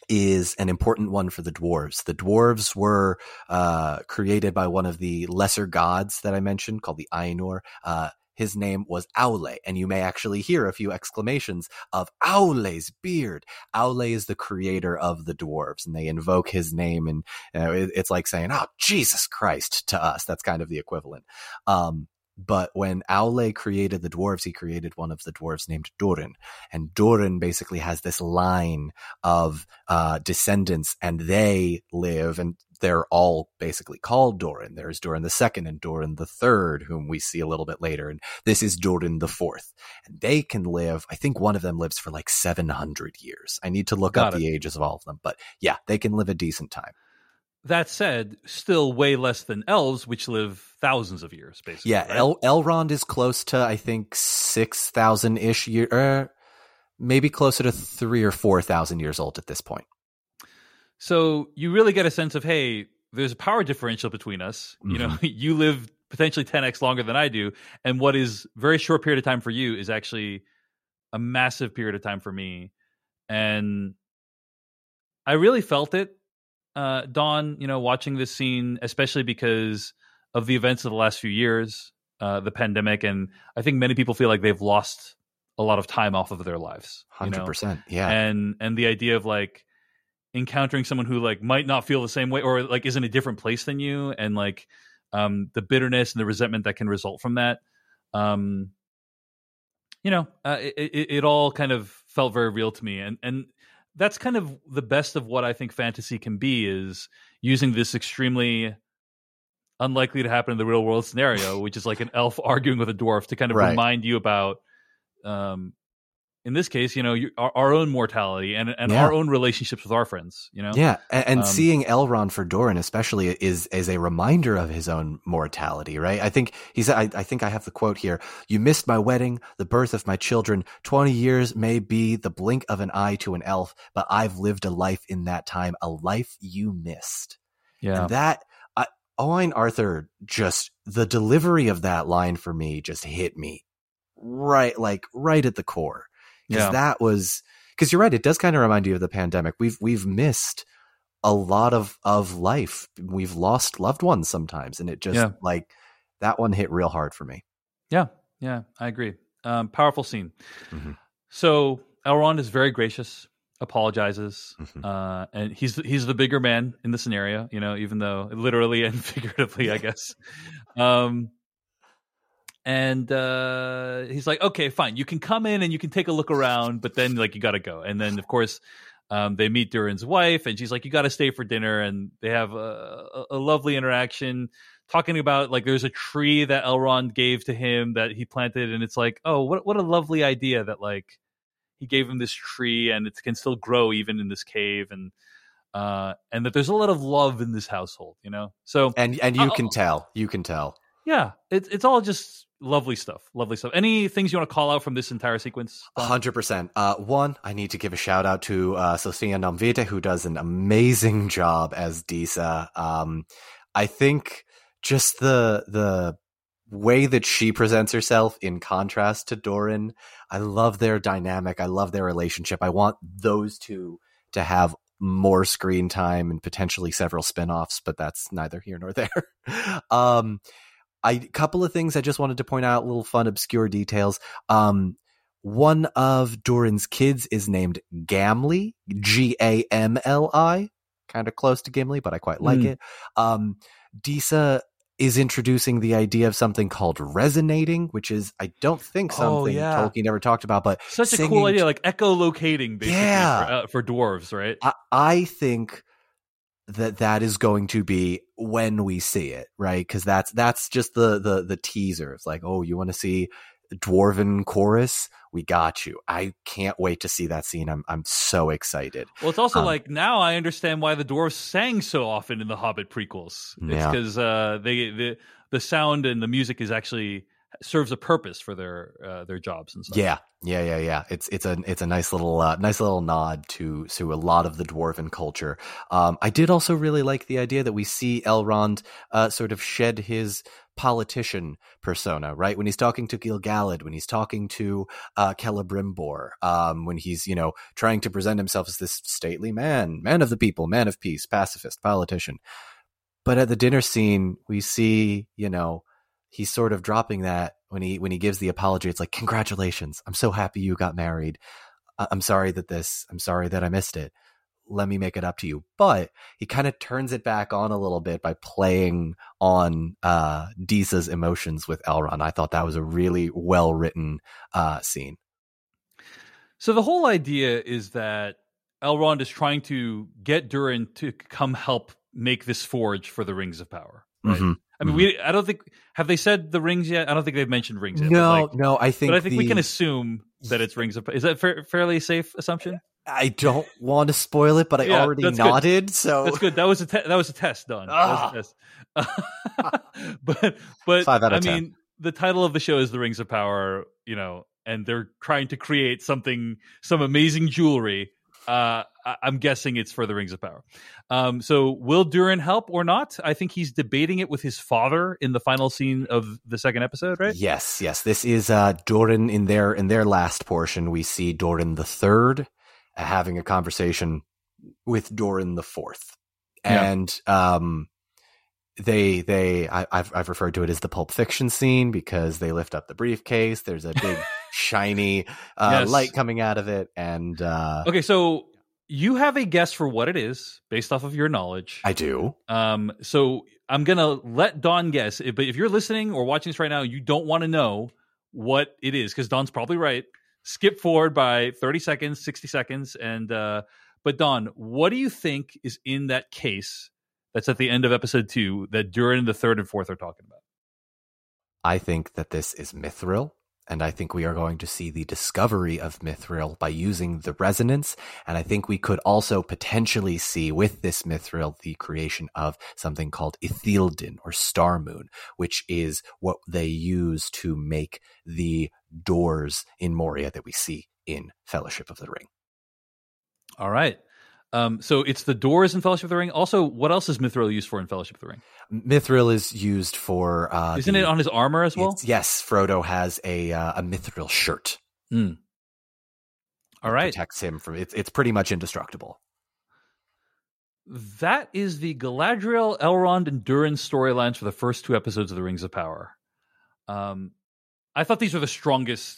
is an important one for the dwarves. The dwarves were uh, created by one of the lesser gods that I mentioned, called the Ainur. Uh, his name was Aule, and you may actually hear a few exclamations of Aule's beard. Aule is the creator of the dwarves, and they invoke his name, and you know, it, it's like saying, "Oh, Jesus Christ!" to us. That's kind of the equivalent. Um, but when Aule created the dwarves, he created one of the dwarves named Durin, and Durin basically has this line of uh, descendants, and they live, and they're all basically called Durin. There's Durin the second and Durin the third, whom we see a little bit later, and this is Durin the fourth. And they can live. I think one of them lives for like 700 years. I need to look Got up the ages of all of them, but yeah, they can live a decent time. That said, still way less than elves, which live thousands of years, basically. Yeah, right? El- Elrond is close to I think six thousand ish year. Er, maybe closer to three or four thousand years old at this point. So you really get a sense of hey, there's a power differential between us. Mm-hmm. You know, mm-hmm. you live potentially 10x longer than I do, and what is very short period of time for you is actually a massive period of time for me, and I really felt it, uh, Don. You know, watching this scene, especially because of the events of the last few years, uh, the pandemic, and I think many people feel like they've lost a lot of time off of their lives. Hundred percent, yeah. And and the idea of like encountering someone who like might not feel the same way or like is in a different place than you, and like um, the bitterness and the resentment that can result from that. Um, you know, uh, it, it, it all kind of felt very real to me, and and that's kind of the best of what I think fantasy can be is using this extremely unlikely to happen in the real world scenario, which is like an elf arguing with a dwarf to kind of right. remind you about um, in this case, you know, our, our, own mortality and and yeah. our own relationships with our friends. You know, yeah, and, and um, seeing Elrond for Doran especially is is a reminder of his own mortality, right? I think he said, I, I think I have the quote here: "You missed my wedding, the birth of my children. Twenty years may be the blink of an eye to an elf, but I've lived a life in that time, a life you missed." Yeah, and that. I, Owain Arthur just the delivery of that line for me just hit me right like right at the core because yeah. that was because you're right it does kind of remind you of the pandemic we've we've missed a lot of of life we've lost loved ones sometimes and it just yeah. like that one hit real hard for me yeah yeah i agree um, powerful scene mm-hmm. so elrond is very gracious apologizes mm-hmm. uh, and he's he's the bigger man in the scenario you know even though literally and figuratively i guess um and uh, he's like, "Okay, fine. You can come in and you can take a look around, but then like you got to go." And then of course, um, they meet Durin's wife, and she's like, "You got to stay for dinner." And they have a, a, lovely interaction, talking about like there's a tree that Elrond gave to him that he planted, and it's like, oh, what what a lovely idea that like he gave him this tree and it can still grow even in this cave, and uh, and that there's a lot of love in this household, you know. So and and you can tell, you can tell. Yeah, it's it's all just lovely stuff. Lovely stuff. Any things you want to call out from this entire sequence? Hundred percent. Uh, one, I need to give a shout out to uh, Sophia Nomvete, who does an amazing job as Disa. Um, I think just the the way that she presents herself in contrast to Doran, I love their dynamic. I love their relationship. I want those two to have more screen time and potentially several spin-offs, but that's neither here nor there. um, a couple of things I just wanted to point out, little fun, obscure details. Um, one of Doran's kids is named Gamli, G A M L I, kind of close to Gimli, but I quite like mm. it. Um, Disa is introducing the idea of something called resonating, which is I don't think oh, something oh, yeah. Tolkien ever talked about, but such a cool idea, like echolocating, basically yeah. for, uh, for dwarves, right? I, I think that that is going to be when we see it, right? Because that's that's just the the the teaser. It's like, oh, you want to see dwarven chorus? We got you. I can't wait to see that scene. I'm I'm so excited. Well, it's also um, like now I understand why the dwarves sang so often in the Hobbit prequels. It's because yeah. uh, they the the sound and the music is actually serves a purpose for their uh, their jobs and stuff. Yeah, yeah, yeah, yeah. It's it's a it's a nice little uh, nice little nod to to a lot of the dwarven culture. Um, I did also really like the idea that we see Elrond uh, sort of shed his politician persona, right? When he's talking to Gil-galad, when he's talking to uh, Celebrimbor, um, when he's, you know, trying to present himself as this stately man, man of the people, man of peace, pacifist, politician. But at the dinner scene, we see, you know, he's sort of dropping that when he when he gives the apology. It's like, congratulations, I'm so happy you got married. I'm sorry that this, I'm sorry that I missed it. Let me make it up to you. But he kind of turns it back on a little bit by playing on uh, Disa's emotions with Elrond. I thought that was a really well written uh, scene. So the whole idea is that Elrond is trying to get Durin to come help make this forge for the Rings of Power. Right? Mm-hmm. I mean, mm-hmm. we. I don't think have they said the rings yet. I don't think they've mentioned rings yet. No, like, no. I think, but I think the, we can assume that it's rings. Of, is that fa- fairly safe assumption? I don't want to spoil it, but I yeah, already nodded. Good. So that's good. That was a te- that was a test done. Ah. Test. but but Five out of I 10. mean, the title of the show is the Rings of Power. You know, and they're trying to create something, some amazing jewelry. Uh, I- I'm guessing it's for the Rings of Power. Um, so will Durin help or not? I think he's debating it with his father in the final scene of the second episode, right? Yes, yes. This is uh, Doran in their in their last portion. We see Doran the third uh, having a conversation with Doran the fourth, Yeah. and um, they they I, I've I've referred to it as the Pulp Fiction scene because they lift up the briefcase. There's a big shiny uh, Yes. light coming out of it, and uh, Okay, so you have a guess for what it is based off of your knowledge. I do. Um, so I'm gonna let Don guess. But if you're listening or watching this right now, you don't want to know what it is because Don's probably right. Skip forward by 30 seconds, 60 seconds, and uh, but Don, what do you think is in that case that's at the end of episode two that Durin the third and fourth are talking about? I think that this is Mithril, and I think we are going to see the discovery of Mithril by using the resonance. And I think we could also potentially see with this Mithril the creation of something called Ithildin or Star Moon, which is what they use to make the doors in Moria that we see in Fellowship of the Ring. All right. Um, so it's the doors in Fellowship of the Ring. Also, what else is Mithril used for in Fellowship of the Ring? Mithril is used for. Uh, Isn't the- it on his armor as well? yes, Frodo has a uh, a Mithril shirt. Mm. All right. protects him from it's. It's pretty much indestructible. That is the Galadriel, Elrond, and Durin storylines for the first two episodes of the Rings of Power. Um, I thought these were the strongest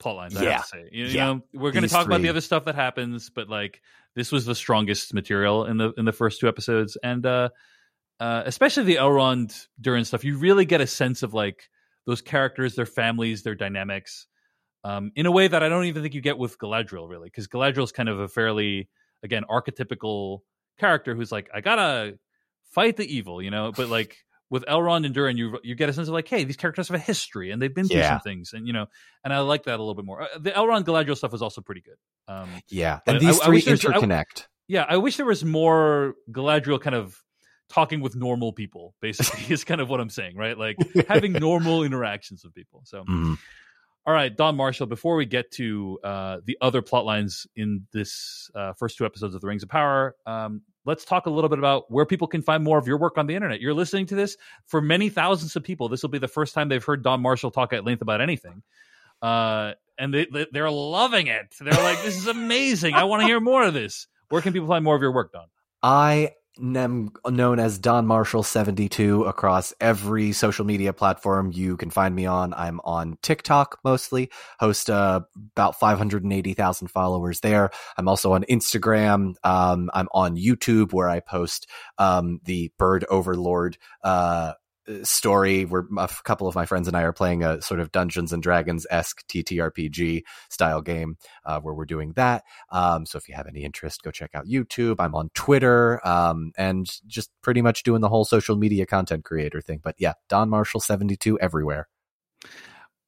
plot lines. I Yeah. have to say, you, you know, we're going to talk about the other stuff that happens, but like this was the strongest material in the in the first two episodes, and uh, uh, especially the Elrond Durin stuff. You really get a sense of like those characters, their families, their dynamics, um, in a way that I don't even think you get with Galadriel, really, because Galadriel is kind of a fairly again archetypical character who's like, I gotta fight the evil, you know. But like with Elrond and Durin, you you get a sense of like, hey, these characters have a history and they've been through Yeah. some things, and you know, and I like that a little bit more. Uh, the Elrond Galadriel stuff was also pretty good. Um, Yeah, and these I- I three I- interconnect. yeah, I wish there was more Galadriel kind of talking with normal people. Basically, is kind of what I'm saying, right? Like having normal interactions with people. So. Mhm. All right, Don Marshall, before we get to uh, the other plot lines in this uh, first two episodes of The Rings of Power, um, let's talk a little bit about where people can find more of your work on the internet. You're listening to this for many thousands of people. This will be the first time they've heard Don Marshall talk at length about anything. Uh, and they, they, they're loving it. They're like, this is amazing. I want to hear more of this. Where can people find more of your work, Don? I am known as Don Marshall 72 across every social media platform you can find me on. I'm on TikTok mostly, host uh, about 580,000 followers there. I'm also on Instagram. Um, I'm on YouTube where I post um, the Bird Overlord uh, story where a couple of my friends and I are playing a sort of Dungeons and Dragons esque TTRPG style game uh, where we're doing that. Um, so if you have any interest, go check out YouTube. I'm on Twitter um, and just pretty much doing the whole social media content creator thing. But yeah, Don Marshall 72 everywhere.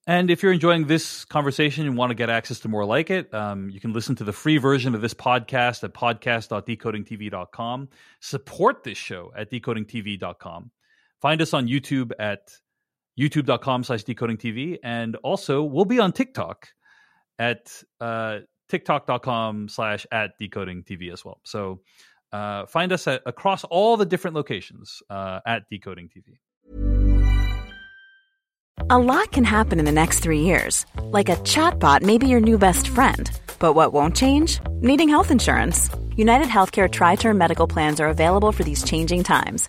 And if you're enjoying this conversation and want to get access to more like it, um, you can listen to the free version of this podcast at podcast.decodingtv.com. Support this show at decodingtv.com. Find us on YouTube at youtube.com slash decodingtv. And also, we'll be on TikTok at uh, tiktok.com slash at decodingtv as well. So uh, find us at, across all the different locations uh, at decodingtv. A lot can happen in the next three years. Like a chatbot may be your new best friend. But what won't change? Needing health insurance. United Healthcare Tri Term Medical Plans are available for these changing times.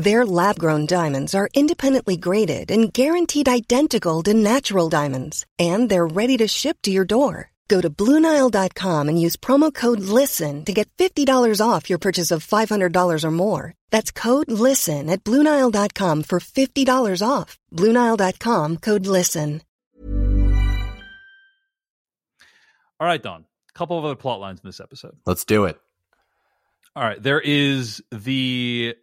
Their lab grown diamonds are independently graded and guaranteed identical to natural diamonds, and they're ready to ship to your door. Go to BlueNile.com and use promo code LISTEN to get $50 off your purchase of $500 or more. That's code LISTEN at BlueNile.com for $50 off. BlueNile.com code LISTEN. All right, Don. A couple of other plot lines in this episode. Let's do it. All right, there is the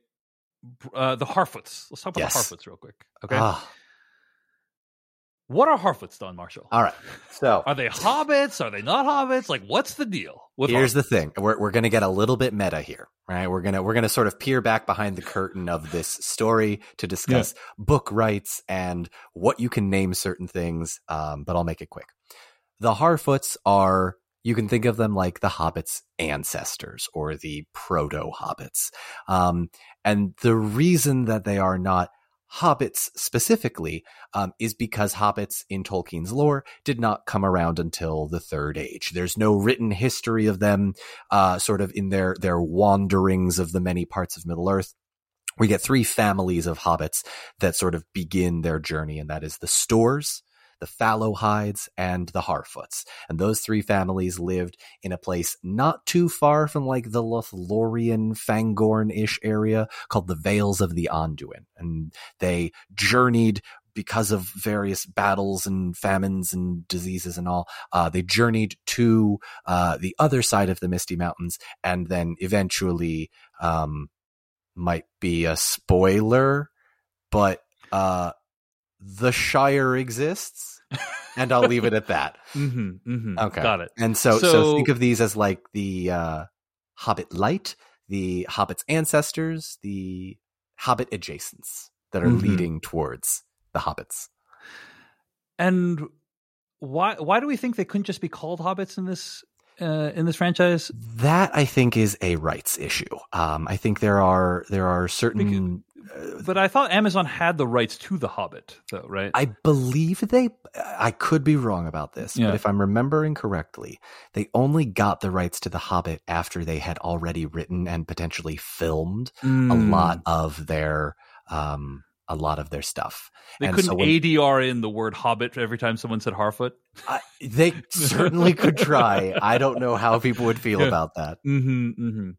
uh, the Harfoots. Let's talk about Yes. the Harfoots real quick. Okay, Ah, what are Harfoots, Don Marshall? all right. So Are they hobbits? Are they not hobbits? Like, what's the deal with here's Harfoots? the thing we're, we're going to get a little bit meta here right we're going to we're going to sort of peer back behind the curtain of this story to discuss book rights and what you can name certain things um, but i'll make it quick the harfoots are you can think of them like the hobbits ancestors or the proto hobbits um, and the reason that they are not hobbits specifically um, is because hobbits in Tolkien's lore did not come around until the Third Age. There's no written history of them, uh, sort of in their their wanderings of the many parts of Middle Earth. We get three families of hobbits that sort of begin their journey, and that is the Stoors, the Fallowhides, and the Harfoots. And those three families lived in a place not too far from like the Lothlorien, Fangorn-ish area called the Vales of the Anduin. And they journeyed because of various battles and famines and diseases and all, uh, they journeyed to uh, the other side of the Misty Mountains and then eventually, um, might be a spoiler, but uh, the Shire exists, and I'll leave it at that. Mm-hmm, mm-hmm. Okay. got it. And so, so, So- think of these as like the uh, Hobbit Light, the Hobbit's ancestors, the Hobbit adjacents that are Mhm. leading towards the Hobbits. And why why do we think they couldn't just be called hobbits in this uh, in this franchise? That I think is a rights issue. Um, I think there are there are certain. But I thought Amazon had the rights to the Hobbit, though, right? I believe they. I could be wrong about this, Yeah. but if I'm remembering correctly, they only got the rights to the Hobbit after they had already written and potentially filmed a Mm. lot of their um a lot of their stuff. They And couldn't so when- ADR in the word Hobbit every time someone said Harfoot. I, they certainly could try. I don't know how people would feel Yeah. about that. Mm-hmm, mm-hmm.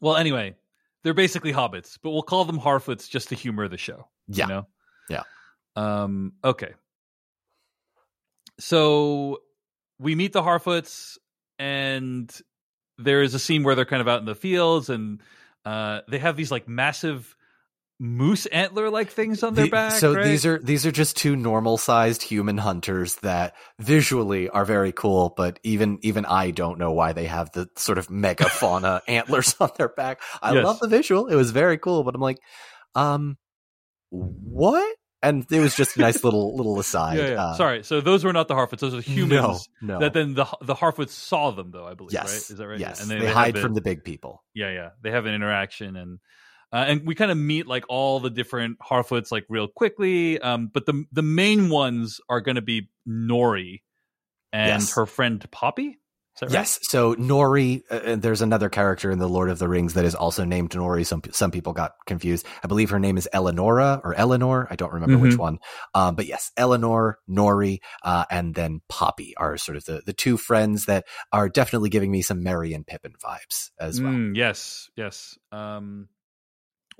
Well, anyway, they're basically hobbits, but we'll call them Harfoots just to humor the show. Yeah. You know? Yeah. Um, okay. So we meet the Harfoots, and there is a scene where they're kind of out in the fields, and uh, they have these like massive moose antler like things on their The- back. so right? these are these are just two normal sized human hunters that visually are very cool, but even even I don't know why they have the sort of megafauna antlers on their back. I Yes. love the visual; it was very cool, but I'm like, um, what? And it was just a nice little little aside. Yeah, yeah. Uh, Sorry. So those were not the Harfoots; those are humans. No, no. That then the the Harfoots saw them, though. I believe. yes, Right? Is that right? Yes, And they, have hide the- from the big people. yeah yeah they have an interaction and uh, and we kind of meet like all the different harfoots like real quickly um but the the main ones are going to be nori and Yes. her friend poppy is that right? Yes. So Nori, uh, and there's another character in the Lord of the Rings that is also named Nori. Some some people got confused. I believe her name is Eleonora or Eleanor. I don't remember which Mhm. one. Um, but yes, Eleanor, Nori, uh, and then Poppy are sort of the the two friends that are definitely giving me some Merry and Pippin vibes as well. Mm, yes yes um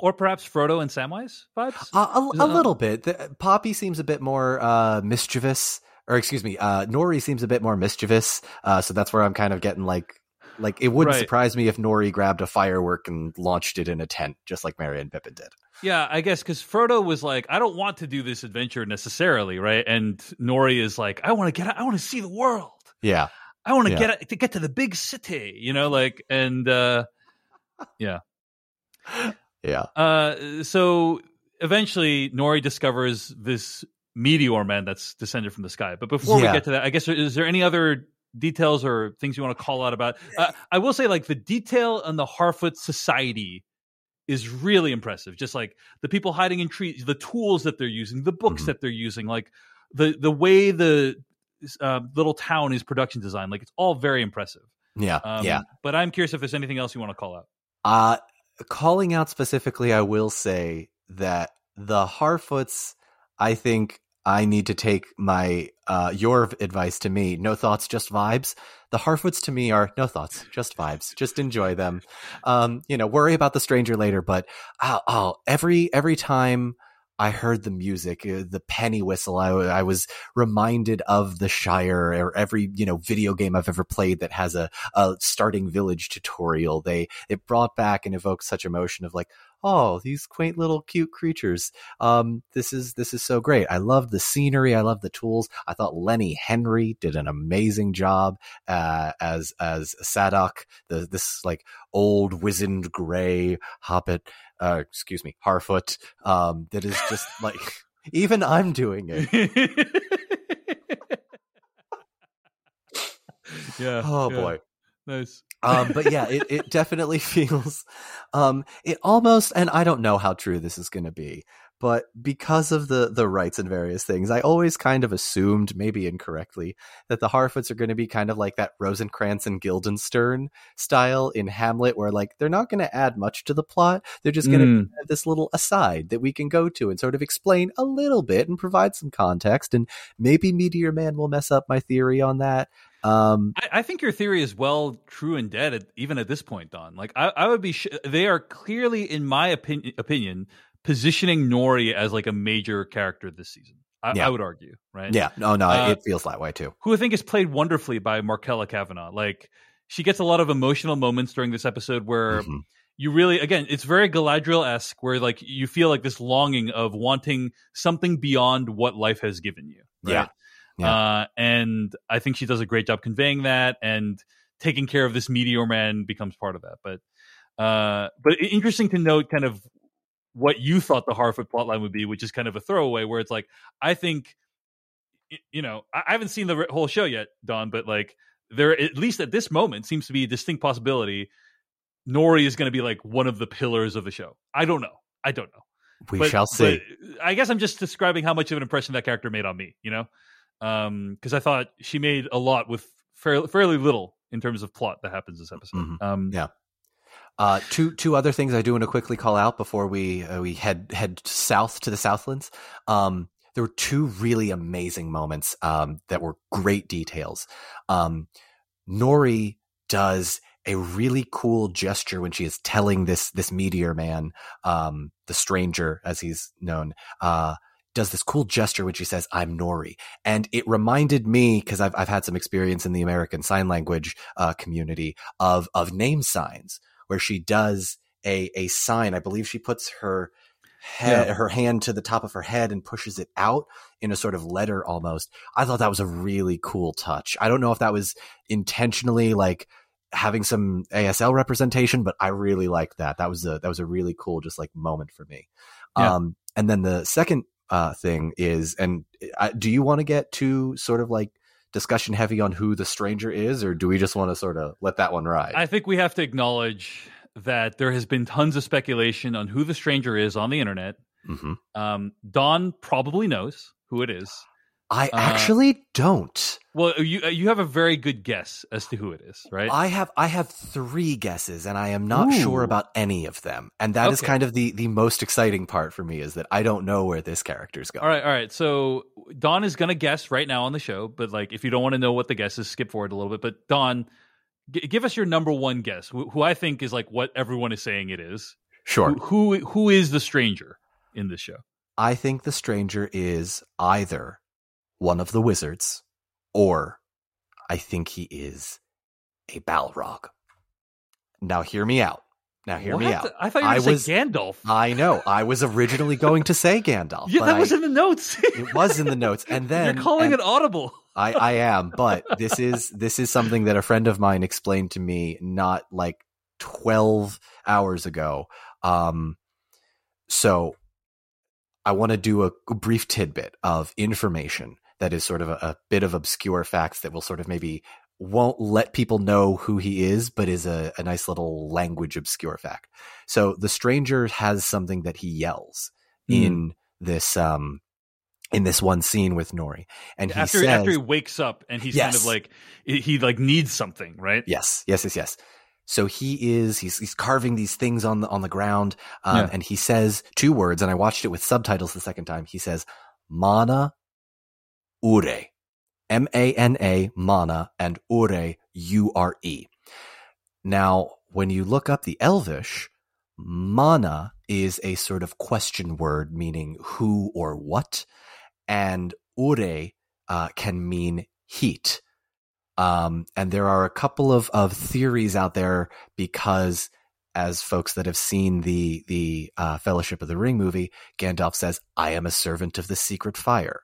or perhaps frodo and samwise vibes Uh, a, a little bit. The, Poppy seems a bit more uh, mischievous, or excuse me, uh, Nori seems a bit more mischievous. Uh, so that's where I'm kind of getting like, like it wouldn't Right. surprise me if Nori grabbed a firework and launched it in a tent, just like Merry and Pippin did. yeah i guess because frodo was like i don't want to do this adventure necessarily right and nori is like i want to get out i want to see the world Yeah, I want to Yeah. get to get to the big city, you know, like and uh yeah, uh so eventually Nori discovers this meteor man that's descended from the sky. But before we get to that, I guess is there any other details or things you want to call out about? Uh, I will say like the detail on the Harfoot society is really impressive. Just like the people hiding in trees, the tools that they're using, the books Mhm. that they're using, like the the way the uh, little town is production design, like it's all very impressive. yeah, Um, yeah. But I'm curious if there's anything else you want to call out. Uh, calling out specifically, I will say that the Harfoots, I think I need to take my uh, your advice to me. No thoughts, just vibes. The Harfoots to me are no thoughts, just vibes. Just enjoy them. Um, you know, worry about the stranger later. But oh, oh every every time I heard the music, uh, the penny whistle. I, I, was reminded of the Shire or every, you know, video game I've ever played that has a, a starting village tutorial. They, it brought back and evoked such emotion of like, oh, these quaint little cute creatures. Um, this is, this is so great. I love the scenery. I love the tools. I thought Lenny Henry did an amazing job, uh, as, as Sadoc, the, this like old wizened gray hobbit uh, excuse me, Harfoot, um, that is just like even I'm doing it. yeah. Oh yeah. boy. Nice. um, but yeah, it, it definitely feels, um, it almost, and I don't know how true this is going to be, but because of the the rights and various things, I always kind of assumed, maybe incorrectly, that the Harfoots are going to be kind of like that Rosencrantz and Guildenstern style in Hamlet, where like they're not going to add much to the plot. They're just going to Mm. have this little aside that we can go to and sort of explain a little bit and provide some context. And maybe Meteor Man will mess up my theory on that. Um, I, I think your theory is well true and dead, at, even at this point, Don. Like, I, I would be. Sh- they are clearly, in my opinion, opinion, positioning Nori as like a major character this season. I, Yeah. I would argue, right? yeah, no, no, Uh, it feels that way too. who I think is played wonderfully by Markella Kavenagh. Like, she gets a lot of emotional moments during this episode where Mhm. you really, again, it's very Galadriel esque, where like you feel like this longing of wanting something beyond what life has given you. Right? Yeah. Yeah. Uh, and I think she does a great job conveying that, and taking care of this meteor man becomes part of that. But, uh, but interesting to note, kind of what you thought the Harfoot plotline would be, which is kind of a throwaway, where it's like, I think, you know, I haven't seen the whole show yet, Don, but like there, at least at this moment, seems to be a distinct possibility. Nori is going to be like one of the pillars of the show. I don't know. I don't know. We But- shall see. I guess I'm just describing how much of an impression that character made on me, you know? Because I thought she made a lot with fairly, fairly little in terms of plot that happens this episode. Mhm. Um, Yeah. Uh, two two other things I do want to quickly call out before we uh, we head head south to the Southlands. Um, there were two really amazing moments um, that were great details. Um, Nori does a really cool gesture when she is telling this this meteor man, um, the stranger as he's known, uh, does this cool gesture when she says, "I'm Nori," and it reminded me because I've I've had some experience in the American Sign Language uh, community of of name signs where she does a a sign. I believe she puts her head, Yeah. her hand to the top of her head and pushes it out in a sort of letter almost. I thought that was a really cool touch. I don't know if that was intentionally like having some ASL representation, but I really liked that. That was a that was a really cool just like moment for me. Yeah. Um, and then the second uh, thing is, and uh, do you want to get to sort of like discussion heavy on who the stranger is, or do we just want to sort of let that one ride? I think we have to acknowledge that there has been tons of speculation on who the stranger is on the internet. hmm Um, Don probably knows who it is. I Uh, actually don't. Well, you uh, you have a very good guess as to who it is, right? I have I have three guesses, and I am not Ooh. sure about any of them. And that is Okay. kind of the the most exciting part for me is that I don't know where this character's going. all right, all right. So Don is gonna guess right now on the show, but like if you don't want to know what the guess is, skip forward a little bit. But Don, g- give us your number one guess, who, who I think is like what everyone is saying it is. Sure. Who, who who is the stranger in this show? I think the stranger is either one of the wizards, or I think he is a Balrog. Now, hear me out. Now, hear me out. I thought you were I was- Gandalf. I know. I was originally going to say Gandalf. yeah, that I- was in the notes. it was in the notes, and then You're calling it audible. I, I am, but this is this is something that a friend of mine explained to me not like twelve hours ago. Um, so I want to do a brief tidbit of information that is sort of a, a bit of obscure facts that will sort of maybe won't let people know who he is, but is a, a nice little language obscure fact. So the stranger has something that he yells Hmm. in this um in this one scene with Nori, and he after says, after he wakes up and he's kind of like he he, like needs something, right? Yes, yes, yes, yes. So he is he's he's carving these things on the on the ground, um, Yeah. and he says two words, and I watched it with subtitles the second time. He says "mana ure," M A N A mana and ure U R E. Now, when you look up the Elvish, mana is a sort of question word meaning who or what, and ure uh, can mean heat. Um, and there are a couple of, of theories out there because as folks that have seen the the uh, Fellowship of the Ring movie, Gandalf says, "I am a servant of the secret fire,"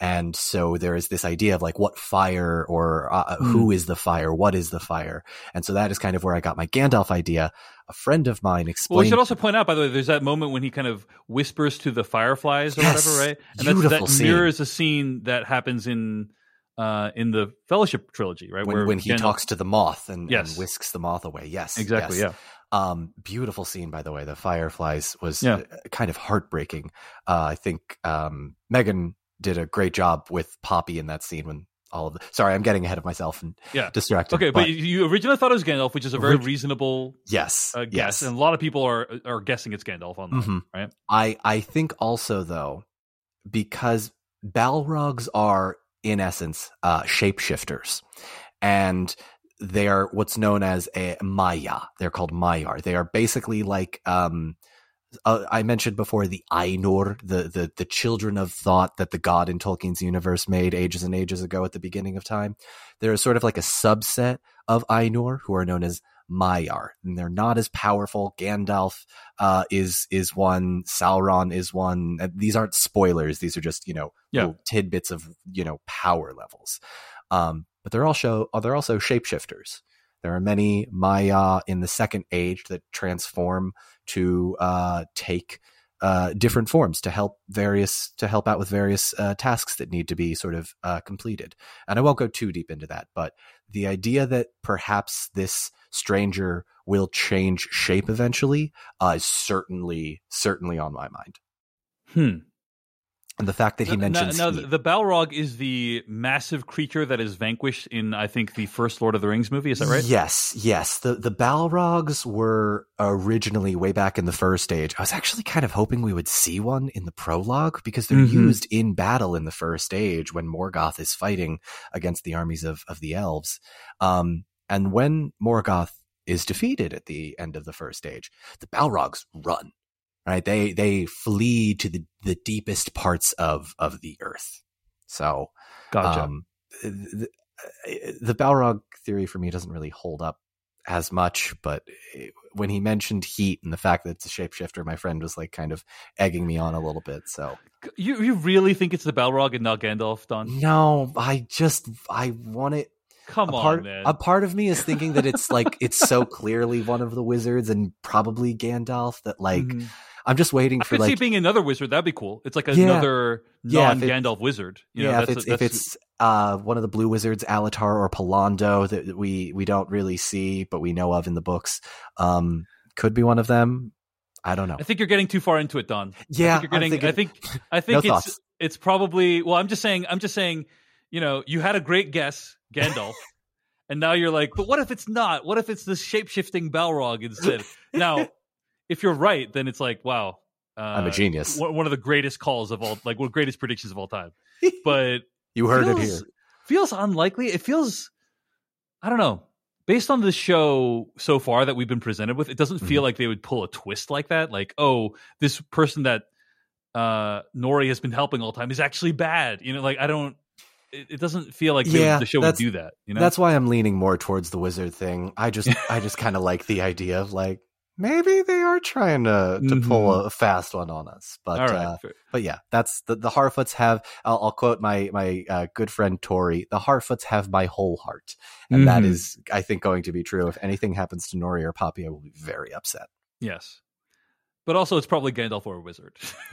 and so there is this idea of like what fire or uh, mm. who is the fire, what is the fire, and so that is kind of where I got my Gandalf idea. A friend of mine explained. Well, we should also point out, by the way, there's that moment when he kind of whispers to the fireflies or yes, whatever, right? And beautiful that's, that mirrors a scene that happens in uh, in the Fellowship trilogy, right? When, when he Gandalf... talks to the moth and, yes. and, whisks the moth away. Yes, exactly. Yes. Yeah. Um, beautiful scene, by the way. The fireflies was yeah. Uh, kind of heartbreaking. Uh, I think um, Megan did a great job with Poppy in that scene when all of the. Sorry, I'm getting ahead of myself and yeah. distracted. Okay, but, but you originally thought it was Gandalf, which is a very reasonable yes uh, guess, yes. and a lot of people are are guessing it's Gandalf on that, mm-hmm. right? I I think also though because Balrogs are in essence uh, shapeshifters, and they are what's known as a Maia They're called Maiar. They are basically like um, uh, I mentioned before the Ainur, the, the the children of thought that the god in Tolkien's universe made ages and ages ago at the beginning of time. They're sort of like a subset of Ainur who are known as Maiar, and they're not as powerful. Gandalf uh, is is one. Sauron is one. These aren't spoilers. These are just you know yeah. tidbits of you know power levels. Um, but they're also they're also shapeshifters. There are many Maya in the Second Age that transform to uh, take uh, different forms to help various to help out with various uh, tasks that need to be sort of uh, completed. And I won't go too deep into that, but the idea that perhaps this stranger will change shape eventually uh, is certainly certainly on my mind. Hmm. And the fact that he mentions now, now the Balrog is the massive creature that is vanquished in I think the first Lord of the Rings movie. Is that right? Yes, yes. The the Balrogs were originally way back in the first age. I was actually kind of hoping we would see one in the prologue because they're mm-hmm. used in battle in the first age when Morgoth is fighting against the armies of of the elves. Um, and when Morgoth is defeated at the end of the first age, the Balrogs run right? They they flee to the the deepest parts of of the earth. So, gotcha. Um, the, the Balrog theory for me doesn't really hold up as much, but when he mentioned heat and the fact that it's a shapeshifter, my friend was like kind of egging me on a little bit. So you you really think it's the Balrog and not Gandalf, Don? No, I just I want it. Come a part, on, man. A part of me is thinking that it's like it's so clearly one of the wizards and probably Gandalf that like. Mm-hmm I'm just waiting I for could like see being another wizard. That'd be cool. It's like another yeah, non Gandalf wizard. You yeah, know, if it's, if it's uh, one of the blue wizards, Alatar or Pallando that we we don't really see but we know of in the books, um, could be one of them. I don't know. I think you're getting too far into it, Don. Yeah, I think you're getting. Thinking, I think. I think no it's thoughts. it's probably. Well, I'm just saying. I'm just saying. You know, you had a great guess, Gandalf. and now you're like, but what if it's not? What if it's this shape shifting Balrog instead? now, if you're right, then it's like, wow, uh, I'm a genius. One of the greatest calls of all, like one of the greatest predictions of all time. But you heard feels, it here. Feels unlikely. It feels, I don't know. Based on the show so far that we've been presented with, it doesn't feel mm-hmm. like they would pull a twist like that. Like, oh, this person that uh, Nori has been helping all the time is actually bad. You know, like I don't. It, it doesn't feel like yeah, the show would do that. You know, that's why I'm leaning more towards the wizard thing. I just, I just kind of like the idea of like, maybe they are trying to to mm-hmm. pull a fast one on us. But uh, but yeah, that's the the Harfoots have. I'll, I'll quote my my uh, good friend Tori. The Harfoots have my whole heart, and mm-hmm. that is, I think, going to be true. If anything happens to Nori or Poppy, I will be very upset. Yes. But also, it's probably Gandalf or a wizard.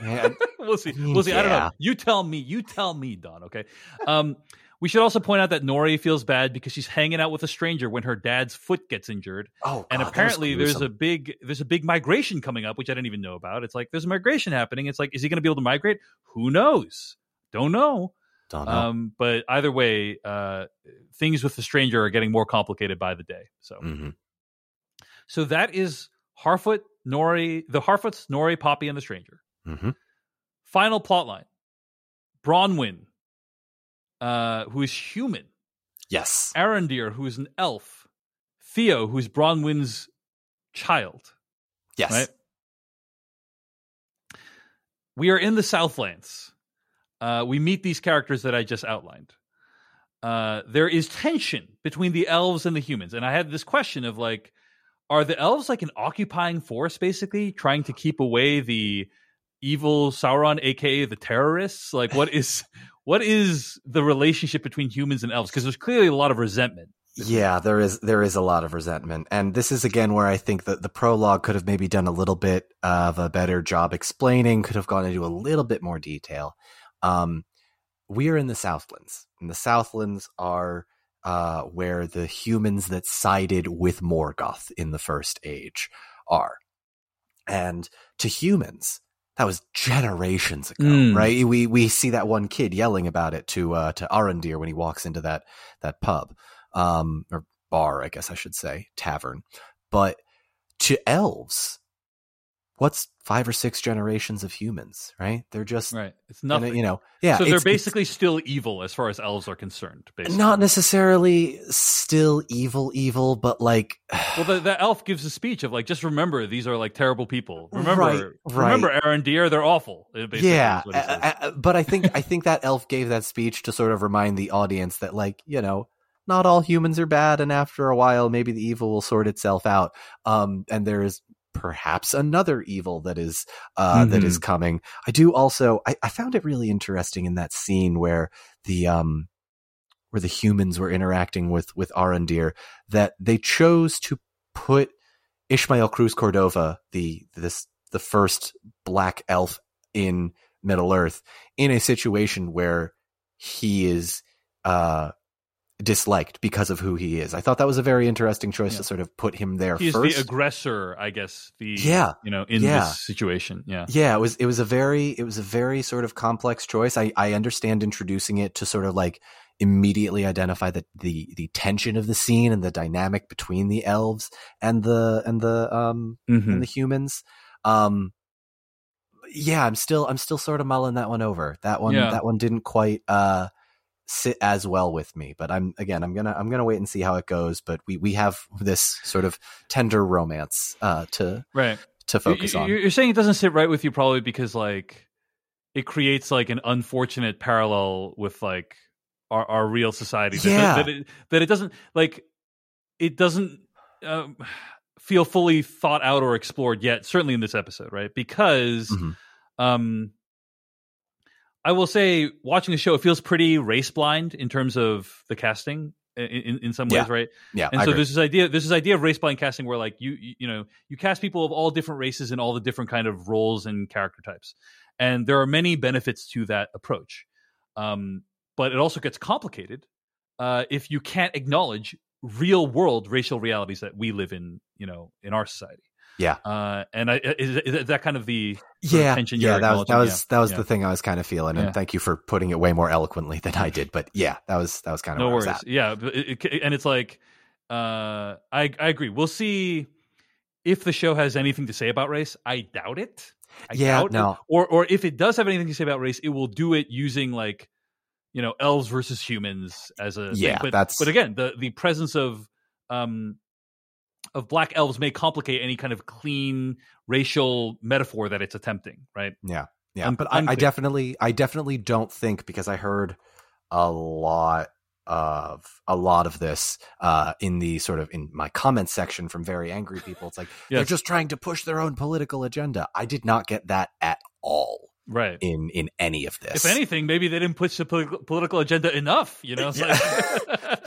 we'll see. We'll see. Yeah. I don't know. You tell me. You tell me, Don. Okay. Um, we should also point out that Nori feels bad because she's hanging out with a stranger when her dad's foot gets injured. Oh, and apparently there's a big there's a big migration coming up, which I didn't even know about. It's like there's a migration happening. It's like, is he going to be able to migrate? Who knows? Don't know. Don't know. Um, but either way, uh, things with the stranger are getting more complicated by the day. So, mm-hmm. so that is Harfoot, Nori, the Harfoots, Nori, Poppy, and the stranger. Mm-hmm. Final plotline: Bronwyn uh, who is human. Yes. Arondir, who is an elf. Theo, who's Bronwyn's child. Yes. Right? we are in the Southlands. Uh, we meet these characters that I just outlined. Uh, there is tension between the elves and the humans, and I had this question of like, are the elves like an occupying force, basically trying to keep away the evil Sauron, aka the terrorists? Like, what is what is the relationship between humans and elves? Because there's clearly a lot of resentment. Yeah, there is there is a lot of resentment, and this is again where I think that the prologue could have maybe done a little bit of a better job explaining. Could have gone into a little bit more detail. Um, we are in the Southlands, and the Southlands are uh, where the humans that sided with Morgoth in the First Age are, and to humans, that was generations ago, Mm. right? We we see that one kid yelling about it to uh, to Arondir when he walks into that that pub um, or bar, I guess I should say, tavern. But to elves, what's five or six generations of humans, right? They're just, Right. It's gonna, nothing. you know, yeah. so they're basically still evil as far as elves are concerned. Basically, not necessarily still evil, evil, but like, Well, the, the elf gives a speech of like, just remember these are like terrible people. Remember, Right, right. remember, Arondir, they're awful. uh, Basically, yeah. is what he says. uh, uh, but I think I think that elf gave that speech to sort of remind the audience that, like, you know, not all humans are bad, and after a while, maybe the evil will sort itself out. Um, and there is perhaps another evil that is uh, Mm-hmm. is coming. I do also. I, I found it really interesting in that scene where the um where the humans were interacting with with Arondir that they chose to put Ishmael Cruz Cordova, the this the first black elf in Middle Earth, in a situation where he is uh disliked because of who he is. I thought that was a very interesting choice Yeah. to sort of put him there He's first. the aggressor, I guess. The Yeah. you know, in Yeah. this situation, yeah, yeah, it was it was a very it was a very sort of complex choice. I I understand introducing it to sort of like immediately identify the the the tension of the scene and the dynamic between the elves and the and the um Mhm. and the humans. Um yeah, I'm still I'm still sort of mulling that one over. That one Yeah. that one didn't quite uh sit as well with me, but I'm again I'm to I'm to wait and see how it goes, but we we have this sort of tender romance uh to right. to focus You- on. you- You're saying it doesn't sit right with you, probably because like it creates like an unfortunate parallel with like our, our real society. That- Yeah. that, it, that it doesn't like it doesn't um, feel fully thought out or explored yet. Certainly in this episode, right? Because Mhm. um, I will say, watching the show, it feels pretty race blind in terms of the casting. In, in, some ways, Yeah. right? Yeah, and I so agree. there's this idea there's this idea of race blind casting where like you, you you know you cast people of all different races and all the different kind of roles and character types and there are many benefits to that approach um, but it also gets complicated uh, if you can't acknowledge real world racial realities that we live in you know in our society Yeah. uh, and I, is, is that kind of the sort of yeah, yeah, that was that was that was Yeah. the thing I was kind of feeling, Yeah. and thank you for putting it way more eloquently than I did. But yeah, that was that was kind of no where I was worries yeah it, it- and it's like uh i i agree we'll see if the show has anything to say about race i doubt it I Yeah, doubt it. no. or or if it does have anything to say about race it will do it using like you know elves versus humans as a thing. Yeah, but that's- but again the the presence of um of black elves may complicate any kind of clean racial metaphor that it's attempting right? Yeah, yeah, Un- but I, I definitely, I definitely don't think because I heard a lot of a lot of this uh, in the sort of in my comment section from very angry people. It's like they're just trying to push their own political agenda. I did not get that at all right in in any of this. if anything maybe they didn't push the political, political agenda enough you know It's like-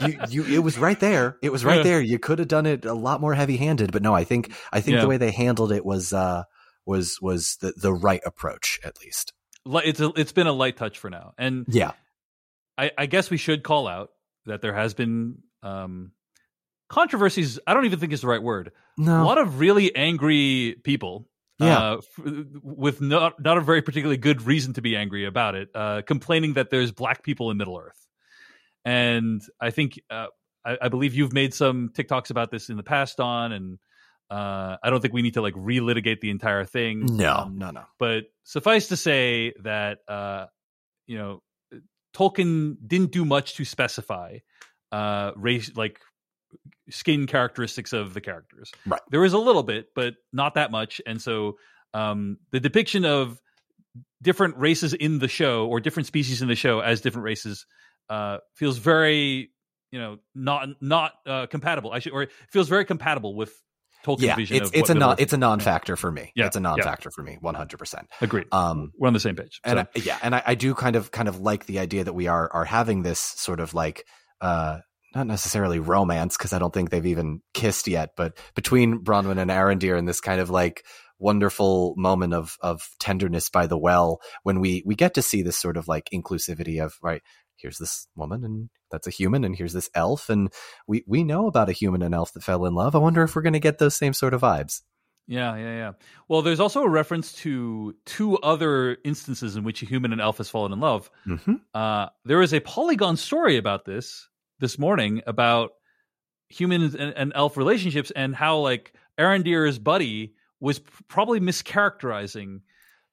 you, you, it was right there. It was right Yeah. there. You could have done it a lot more heavy handed, but no, I think, I think Yeah. the way they handled it was, uh, was, was the, the right approach, at least. It's a, it's been a light touch for now, and Yeah. I, I guess we should call out that there has been um, controversies. I don't even think is the right word. No. A lot of really angry people, Yeah. uh, f- with not not a very particularly good reason to be angry about it, uh, complaining that there's black people in Middle Earth, and I think uh, I, I believe you've made some TikToks about this in the past, on and. Uh, I don't think we need to like relitigate the entire thing. no, Um, no, no. but suffice to say that uh, you know Tolkien didn't do much to specify uh, race like skin characteristics of the characters. Right. There was a little bit, but not that much, and so um, the depiction of different races in the show or different species in the show as different races uh, feels very you know not not uh, compatible. I should or it feels very compatible with Tolkien's yeah, vision it's it's a non it's a non factor for me. Yeah, it's a non-factor for me, one hundred percent. Agreed. Um, We're on the same page. and I, yeah, and I, I do kind of kind of like the idea that we are are having this sort of like uh not necessarily romance because I don't think they've even kissed yet, but between Bronwyn and Arondir and this kind of like wonderful moment of of tenderness by the well when we we get to see this sort of like inclusivity of right here's this woman and that's a human and here's this elf and we we know about a human and elf that fell in love. I wonder if we're going to get those same sort of vibes. yeah, yeah, yeah. Well, there's also a reference to two other instances in which a human and elf has fallen in love. hmm Uh, there is a Polygon story about this this morning about humans and, and elf relationships and how like Arondir's buddy was probably mischaracterizing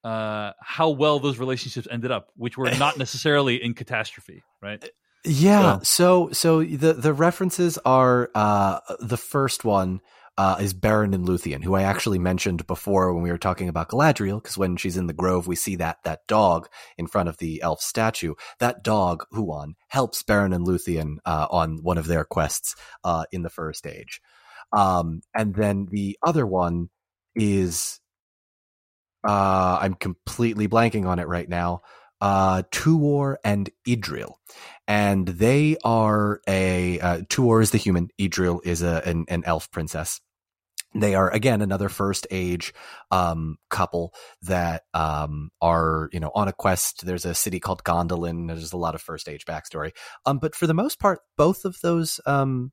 uh, how well those relationships ended up, which were not necessarily in catastrophe, right? Yeah. So so the the references are uh the first one uh is Beren and Luthien, who I actually mentioned before when we were talking about Galadriel, because when she's in the grove, we see that that dog in front of the elf statue. That dog, Huan, helps Beren and Luthien uh, on one of their quests uh in the first age. Um and then the other one is uh I'm completely blanking on it right now. Uh Tuor and Idril and they are a uh, Tuor is the human, Idril is a an, an elf princess. They are again another first age um, couple that um, are you know on a quest. There's a city called Gondolin. There's a lot of first age backstory, um, but for the most part, both of those um,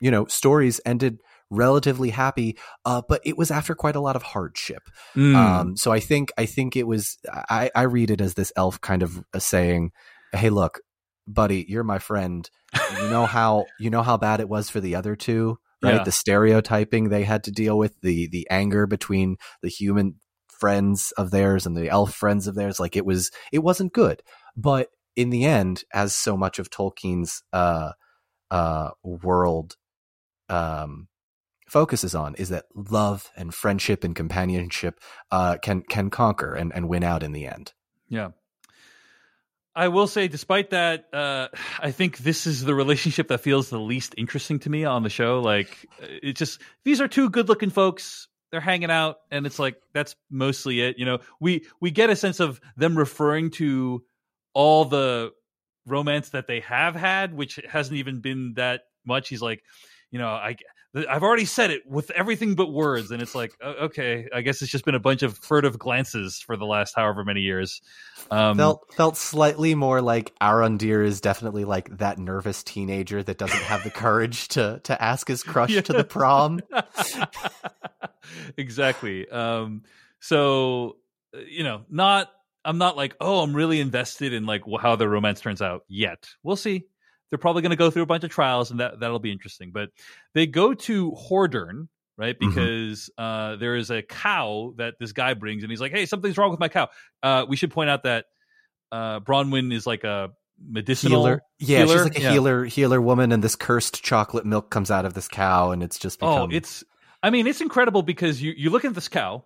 you know stories ended relatively happy. Uh, but it was after quite a lot of hardship. Mm. Um, so I think I think it was I, I read it as this elf kind of uh, saying, "Hey, look, buddy, you're my friend. You know how you know how bad it was for the other two, right? Yeah. The stereotyping they had to deal with, the the anger between the human friends of theirs and the elf friends of theirs. Like it was it wasn't good. But in the end, as so much of Tolkien's uh uh world um focuses on is that love and friendship and companionship uh can can conquer and, and win out in the end. Yeah. I will say, despite that, uh, I think this is the relationship that feels the least interesting to me on the show. Like, it's just these are two good-looking folks. They're hanging out, and it's like that's mostly it. You know, we we get a sense of them referring to all the romance that they have had, which hasn't even been that much. He's like, you know, I I've already said it with everything but words, and it's like, okay, I guess it's just been a bunch of furtive glances for the last however many years. Um, felt felt slightly more like Arondir is definitely like that nervous teenager that doesn't have the courage to to ask his crush to the prom. exactly. Um, so uh, you know, not I'm not like, oh, I'm really invested in like how the romance turns out yet. We'll see. They're probably going to go through a bunch of trials, and that that'll be interesting. But they go to Hordern, right? Mhm. Because uh, there is a cow that this guy brings, and he's like, "Hey, something's wrong with my cow." Uh, we should point out that uh, Bronwyn is like a medicinal Healer, yeah, healer. she's like a Yeah. healer healer woman, and this cursed chocolate milk comes out of this cow, and it's just Oh, it's I mean, it's incredible because you you look at this cow,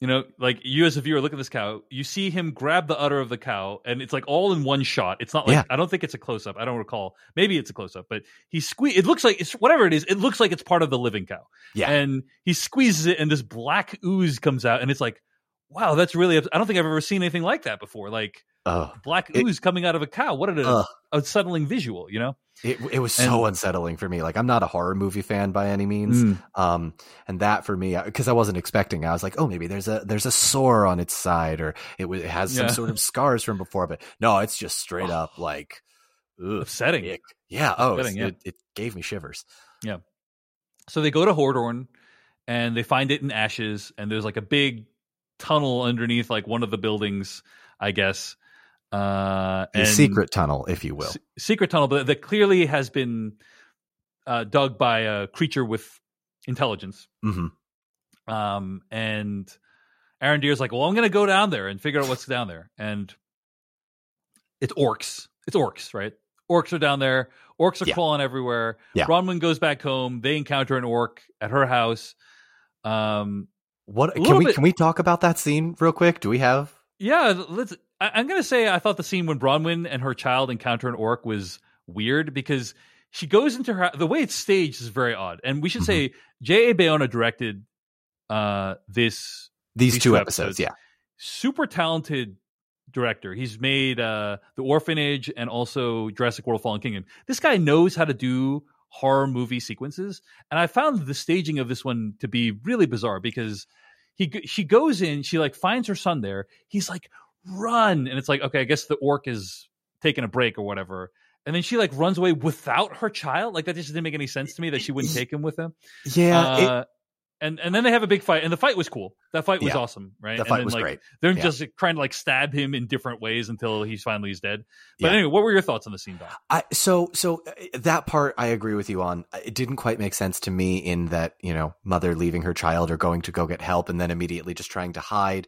you know, like you as a viewer look at this cow, you see him grab the udder of the cow, and it's like all in one shot. It's not like Yeah. I don't think it's a close up. I don't recall. Maybe it's a close up, but he squeeze. It looks like it's whatever it is. It looks like it's part of the living cow. Yeah. and he squeezes it, and this black ooze comes out, and it's like, wow, that's really. I don't think I've ever seen anything like that before. Like oh, black It- ooze coming out of a cow. What an Ugh. unsettling visual, you know. it it was so unsettling for me. Like I'm not a horror movie fan by any means, um, and that for me because I wasn't expecting. I was like, oh, maybe there's a there's a sore on its side, or it, it has some Yeah. sort of scars from before. But no, it's just straight up like ugh, Upsetting. ick. Yeah. Oh, Upsetting, yeah. It, it gave me shivers. Yeah. So they go to Hordern and they find it in ashes, and there's like a big tunnel underneath like one of the buildings, I guess. Uh, A secret tunnel, if you will. se- secret tunnel, but that clearly has been uh, dug by a creature with intelligence. hmm Um, and Aaron Arondir's like, well, I'm going to go down there and figure out what's down there. And it's orcs. It's orcs, right? Orcs are down there. Orcs are Yeah. crawling everywhere. Yeah. Bronwyn goes back home. They encounter an orc at her house. Um, What can we bit- can we talk about that scene real quick? Do we have Yeah, let's. I, I'm gonna say I thought the scene when Bronwyn and her child encounter an orc was weird because she goes into her the way it's staged is very odd, and we should Mm-hmm. say J. A. Bayona directed uh this These, These two two episodes, episodes. yeah. super talented director. He's made uh The Orphanage and also Jurassic World: Fallen Kingdom. This guy knows how to do horror movie sequences, and I found the staging of this one to be really bizarre because he she goes in, she like finds her son there. He's like, "Run!" and it's like, okay, I guess the orc is taking a break or whatever. And then she like runs away without her child. Like that just didn't make any sense to me that she wouldn't take him with him. Yeah, Uh, and and then they have a big fight, and the fight was cool. That fight was Yeah. awesome, right? the And fight then, was like, great. They're Yeah. just trying to like stab him in different ways until he's finally he's dead. But Yeah. anyway, what were your thoughts on the scene, Don? I so so uh, that part I agree with you on. It didn't quite make sense to me in that you know mother leaving her child or going to go get help and then immediately just trying to hide.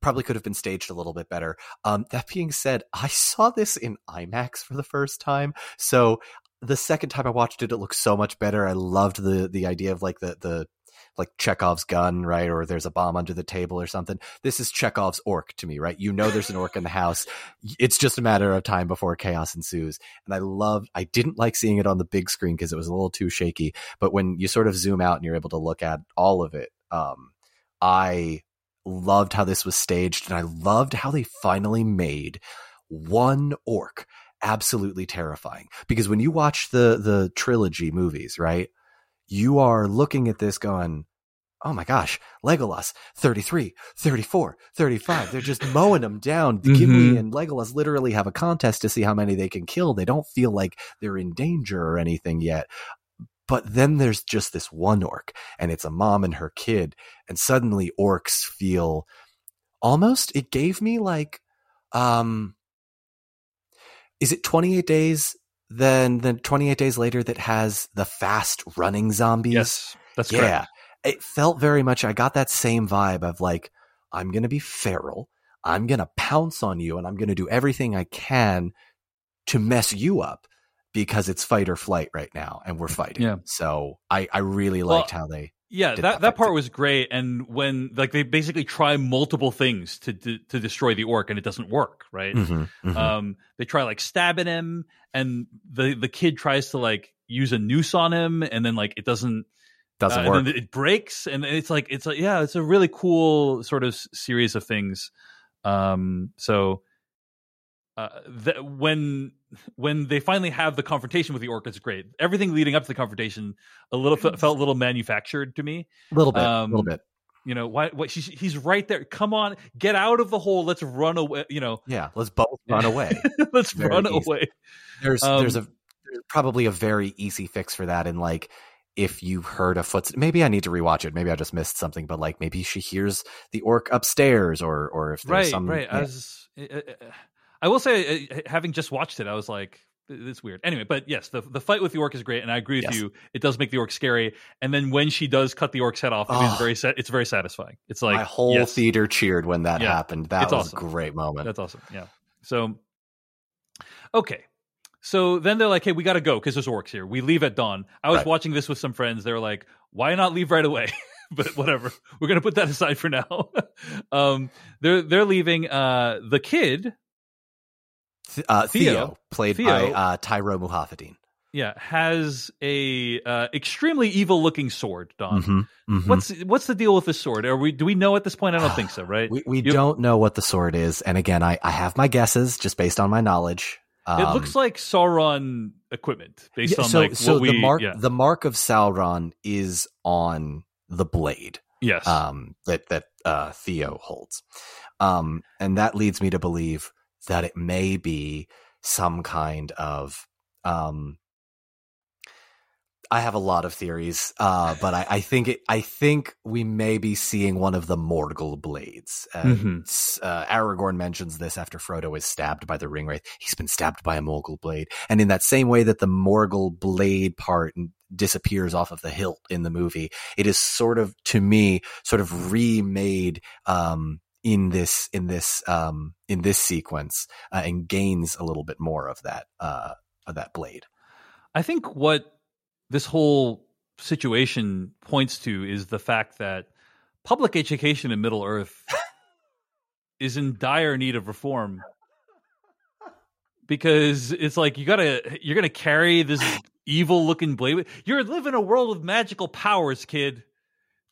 Probably could have been staged a little bit better. Um, that being said, I saw this in IMAX for the first time, so the second time I watched it, it looked so much better. I loved the the idea of like the the like Chekhov's gun, right? Or there's a bomb under the table or something. This is Chekhov's orc to me, right? You know there's an orc in the house. It's just a matter of time before chaos ensues. And I loved, I didn't like seeing it on the big screen because it was a little too shaky. But when you sort of zoom out and you're able to look at all of it, um, I loved how this was staged and I loved how they finally made one orc absolutely terrifying. Because when you watch the the trilogy movies, right? You are looking at this going, oh my gosh, Legolas, 33, 34, 35. They're just mowing them down. Gimli Mhm. and Legolas literally have a contest to see how many they can kill. They don't feel like they're in danger or anything yet. But then there's just this one orc, and it's a mom and her kid. And suddenly orcs feel almost, it gave me like, um, is it 28 days? Then, the 28 days later, that has the fast running zombies Yes, that's yeah, correct. it felt very much. I got that same vibe of like, I'm gonna be feral. I'm gonna pounce on you, and I'm gonna do everything I can to mess you up because it's fight or flight right now, and we're fighting. Yeah. So I, I really Well, liked how they. Yeah, that, that part was great. And when like they basically try multiple things to to, to destroy the orc, and it doesn't work, right? Mhm, mhm. Um, they try like stabbing him, and the the kid tries to like use a noose on him, and then like it doesn't Doesn't uh, work. And then it breaks, and it's like it's like yeah, it's a really cool sort of series of things. Um, so uh, th- when when they finally have the confrontation with the orc, it's great. Everything leading up to the confrontation a little fe- felt a little manufactured to me. a little bit, a um, little bit. You know, why? What? She's, he's right there. Come on, get out of the hole. Let's run away. You know, Yeah, let's both run away. let's Very run easy. away. There's Um, there's a there's probably a very easy fix for that. And like, if you heard a foot, maybe I need to rewatch it. Maybe I just missed something. But like, maybe she hears the orc upstairs, or or if there's right some right yeah. Uh, uh, I will say uh, having just watched it i was like it's weird. Anyway but yes the the fight with the orc is great and i agree with Yes. you. It does make the orc scary and then when she does cut the orc's head off Oh. very sa- it's very satisfying. It's like my whole yes, theater cheered when that Yeah, happened. That it's was awesome. a great moment. that's awesome. Yeah. So okay. So then they're like hey we gotta go because there's orcs here. We leave at dawn. I was Right. watching this with some friends. They were like why not leave right away? But whatever. We're gonna put that aside for now. Um they're they're leaving uh the kid uh, Theo, Theo. played Theo. by uh, Tyroe Muhafidin. yeah has a uh, extremely evil looking sword don Mhm, mhm. what's what's the deal with this sword are we do we know at this point i don't think so right we we You- don't know what the sword is, and again, I I have my guesses just based on my knowledge. it Um, looks like sauron equipment based yeah, on so like so what we the mark yeah the mark of Sauron is on the blade yes um, that that uh, Theo holds, um, and that leads me to believe that it may be some kind of. Um, I have a lot of theories, uh, but I, I think it, I think we may be seeing one of the Morgul blades. Uh, Mhm. uh, Aragorn mentions this after Frodo is stabbed by the Ringwraith. He's been stabbed by a Morgul blade, and in that same way that the Morgul blade part disappears off of the hilt in the movie, it is sort of to me sort of remade um, in this in this um, in this sequence uh, and gains a little bit more of that uh, of that blade. I think what this whole situation points to is the fact that public education in Middle Earth is in dire need of reform because it's like you gotta you're gonna carry this evil looking blade. You're living in a world of magical powers, kid.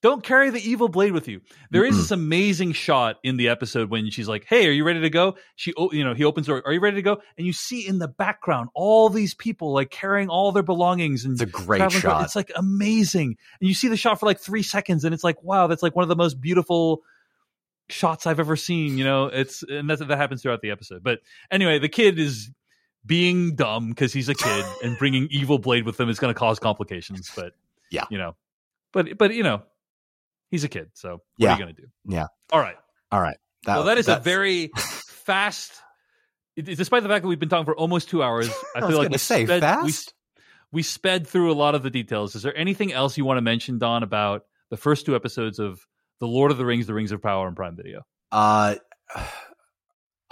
Don't carry the evil blade with you. There is this amazing shot in the episode when she's like, "Hey, are you ready to go?" She, you know, he opens the door. Are you ready to go? And you see in the background all these people like carrying all their belongings and It's a great shot. through- It's like amazing. And you see the shot for like three seconds, and it's like, wow, that's like one of the most beautiful shots I've ever seen. You know, it's and that that happens throughout the episode. But anyway, the kid is being dumb because he's a kid, and bringing evil blade with him is going to cause complications. But Yeah. you know, but but you know, he's a kid, so what Yeah. are you going to do? Yeah. All right. All right. well, that is a very fast. Despite the fact that we've been talking for almost two hours, I I feel like we say sped, fast. We, we sped through a lot of the details. Is there anything else you want to mention, Don, about the first two episodes of The Lord of the Rings, The Rings of Power, and Prime Video? Uh,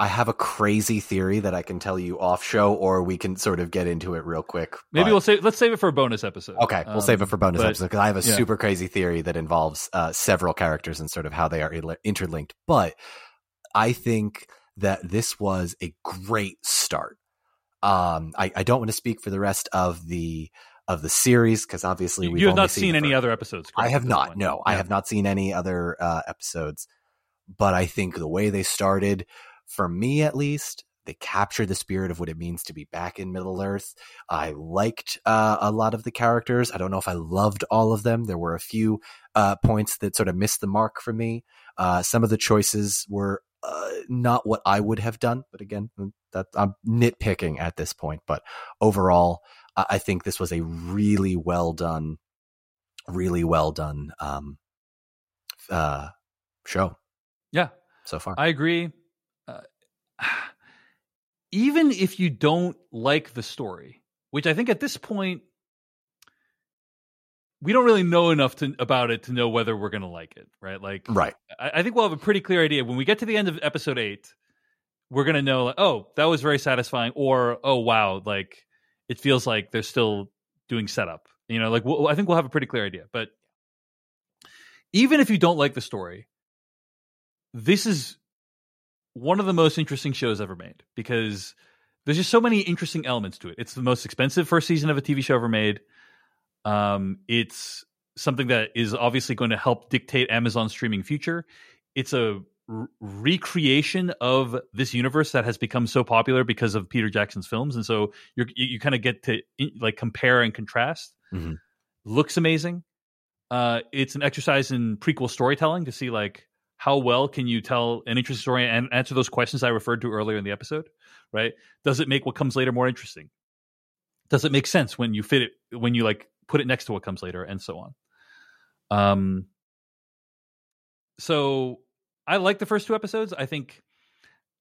I have a crazy theory that I can tell you off show, or we can sort of get into it real quick. Maybe but- we'll save. Let's save it for a bonus episode. Okay, we'll save it Um, for bonus but- episode because I have a yeah. super crazy theory that involves uh, several characters and sort of how they are interlinked. But I think that this was a great start. Um, I, I don't want to speak for the rest of the of the series because obviously we've you have not seen the any other episodes. I have not. point? No, I have not seen any other uh, episodes. But I think the way they started, for me at least, they captured the spirit of what it means to be back in Middle Earth. I liked uh, a lot of the characters. I don't know if I loved all of them. There were a few uh, points that sort of missed the mark for me. Uh, some of the choices were uh, not what I would have done. But again, that I'm nitpicking at this point. But overall, I I think this was a really well done, really well done um, uh, show Yeah, so far. I agree. Even if you don't like the story, which I think at this point we don't really know enough to, about it to know whether we're going to like it, right? Like, right. I, I think we'll have a pretty clear idea when we get to the end of episode eight. We're going to know, like, oh, that was very satisfying, or oh, wow, like it feels like they're still doing setup. You know, like we'll, I think we'll have a pretty clear idea. But even if you don't like the story, this is one of the most interesting shows ever made because there's just so many interesting elements to it. It's the most expensive first season of a TV show ever made. Um, it's something that is obviously going to help dictate Amazon's streaming future. It's a r- recreation of this universe that has become so popular because of Peter Jackson's films, and so you're, you you kind of get to like compare and contrast. Mhm. Looks amazing. Uh, it's an exercise in prequel storytelling to see like how well can you tell an interesting story and answer those questions I referred to earlier in the episode. Right? Does it make what comes later more interesting? Does it make sense when you fit it when you like put it next to what comes later and so on? Um. So I like the first two episodes. I think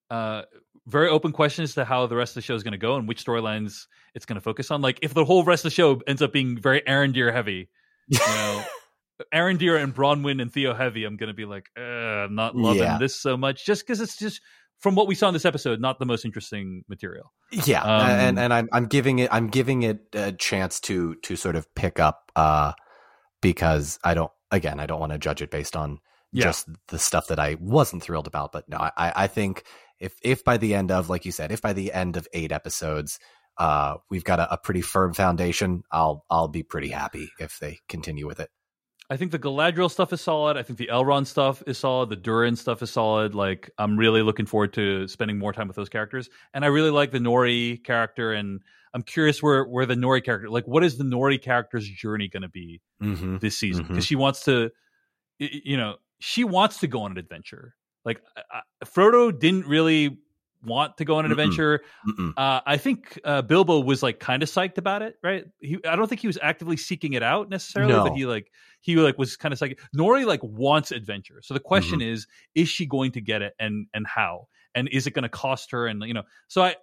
uh very open question as to how the rest of the show is going to go and which storylines it's going to focus on. Like if the whole rest of the show ends up being very Arondir heavy, you know, Arondir and Bronwyn and Theo heavy, I'm going to be like, uh, I'm not loving Yeah. this so much just because it's just from what we saw in this episode, not the most interesting material. Yeah, Um, and and I'm I'm giving it I'm giving it a chance to to sort of pick up uh because I don't again I don't want to judge it based on Yeah. just the stuff that I wasn't thrilled about. But no, I I think if if by the end of like you said, if by the end of eight episodes, uh, we've got a, a pretty firm foundation, I'll I'll be pretty happy if they continue with it. I think the Galadriel stuff is solid. I think the Elrond stuff is solid. The Durin stuff is solid. Like I'm really looking forward to spending more time with those characters. And I really like the Nori character. And I'm curious where where the Nori character, like, what is the Nori character's journey going to be Mm-hmm. this season? Because she wants to, you know, she wants to go on an adventure. Like I- I- Frodo didn't really want to go on an Mm-mm. adventure. Mm-mm. Uh, I think uh, Bilbo was like kind of psyched about it, right? He, I don't think he was actively seeking it out necessarily, No. but he like he like was kind of psyched. Nori like wants adventure, so the question Mm-hmm. is, is she going to get it, and and how, and is it going to cost her, and you know, so I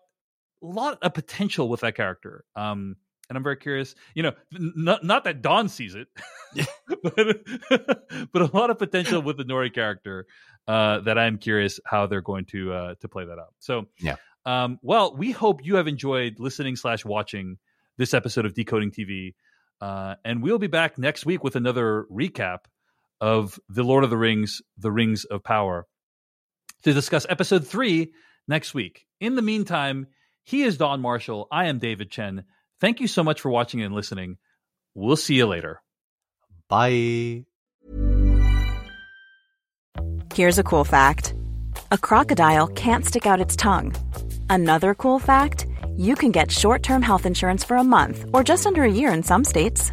a lot of potential with that character. Um, and I'm very curious. You know, not not that Don sees it, but but a lot of potential with the Nori character uh, that I'm curious how they're going to uh, to play that out. So Yeah. Um, well, we hope you have enjoyed listening slash watching this episode of Decoding TV, uh, and we'll be back next week with another recap of the Lord of the Rings, The Rings of Power. to discuss episode three next week. In the meantime, he is Don Marshall. I am David Chen. Thank you so much for watching and listening. We'll see you later. Bye. Here's a cool fact a crocodile can't stick out its tongue. Another cool fact you can get short term health insurance for a month or just under a year in some states.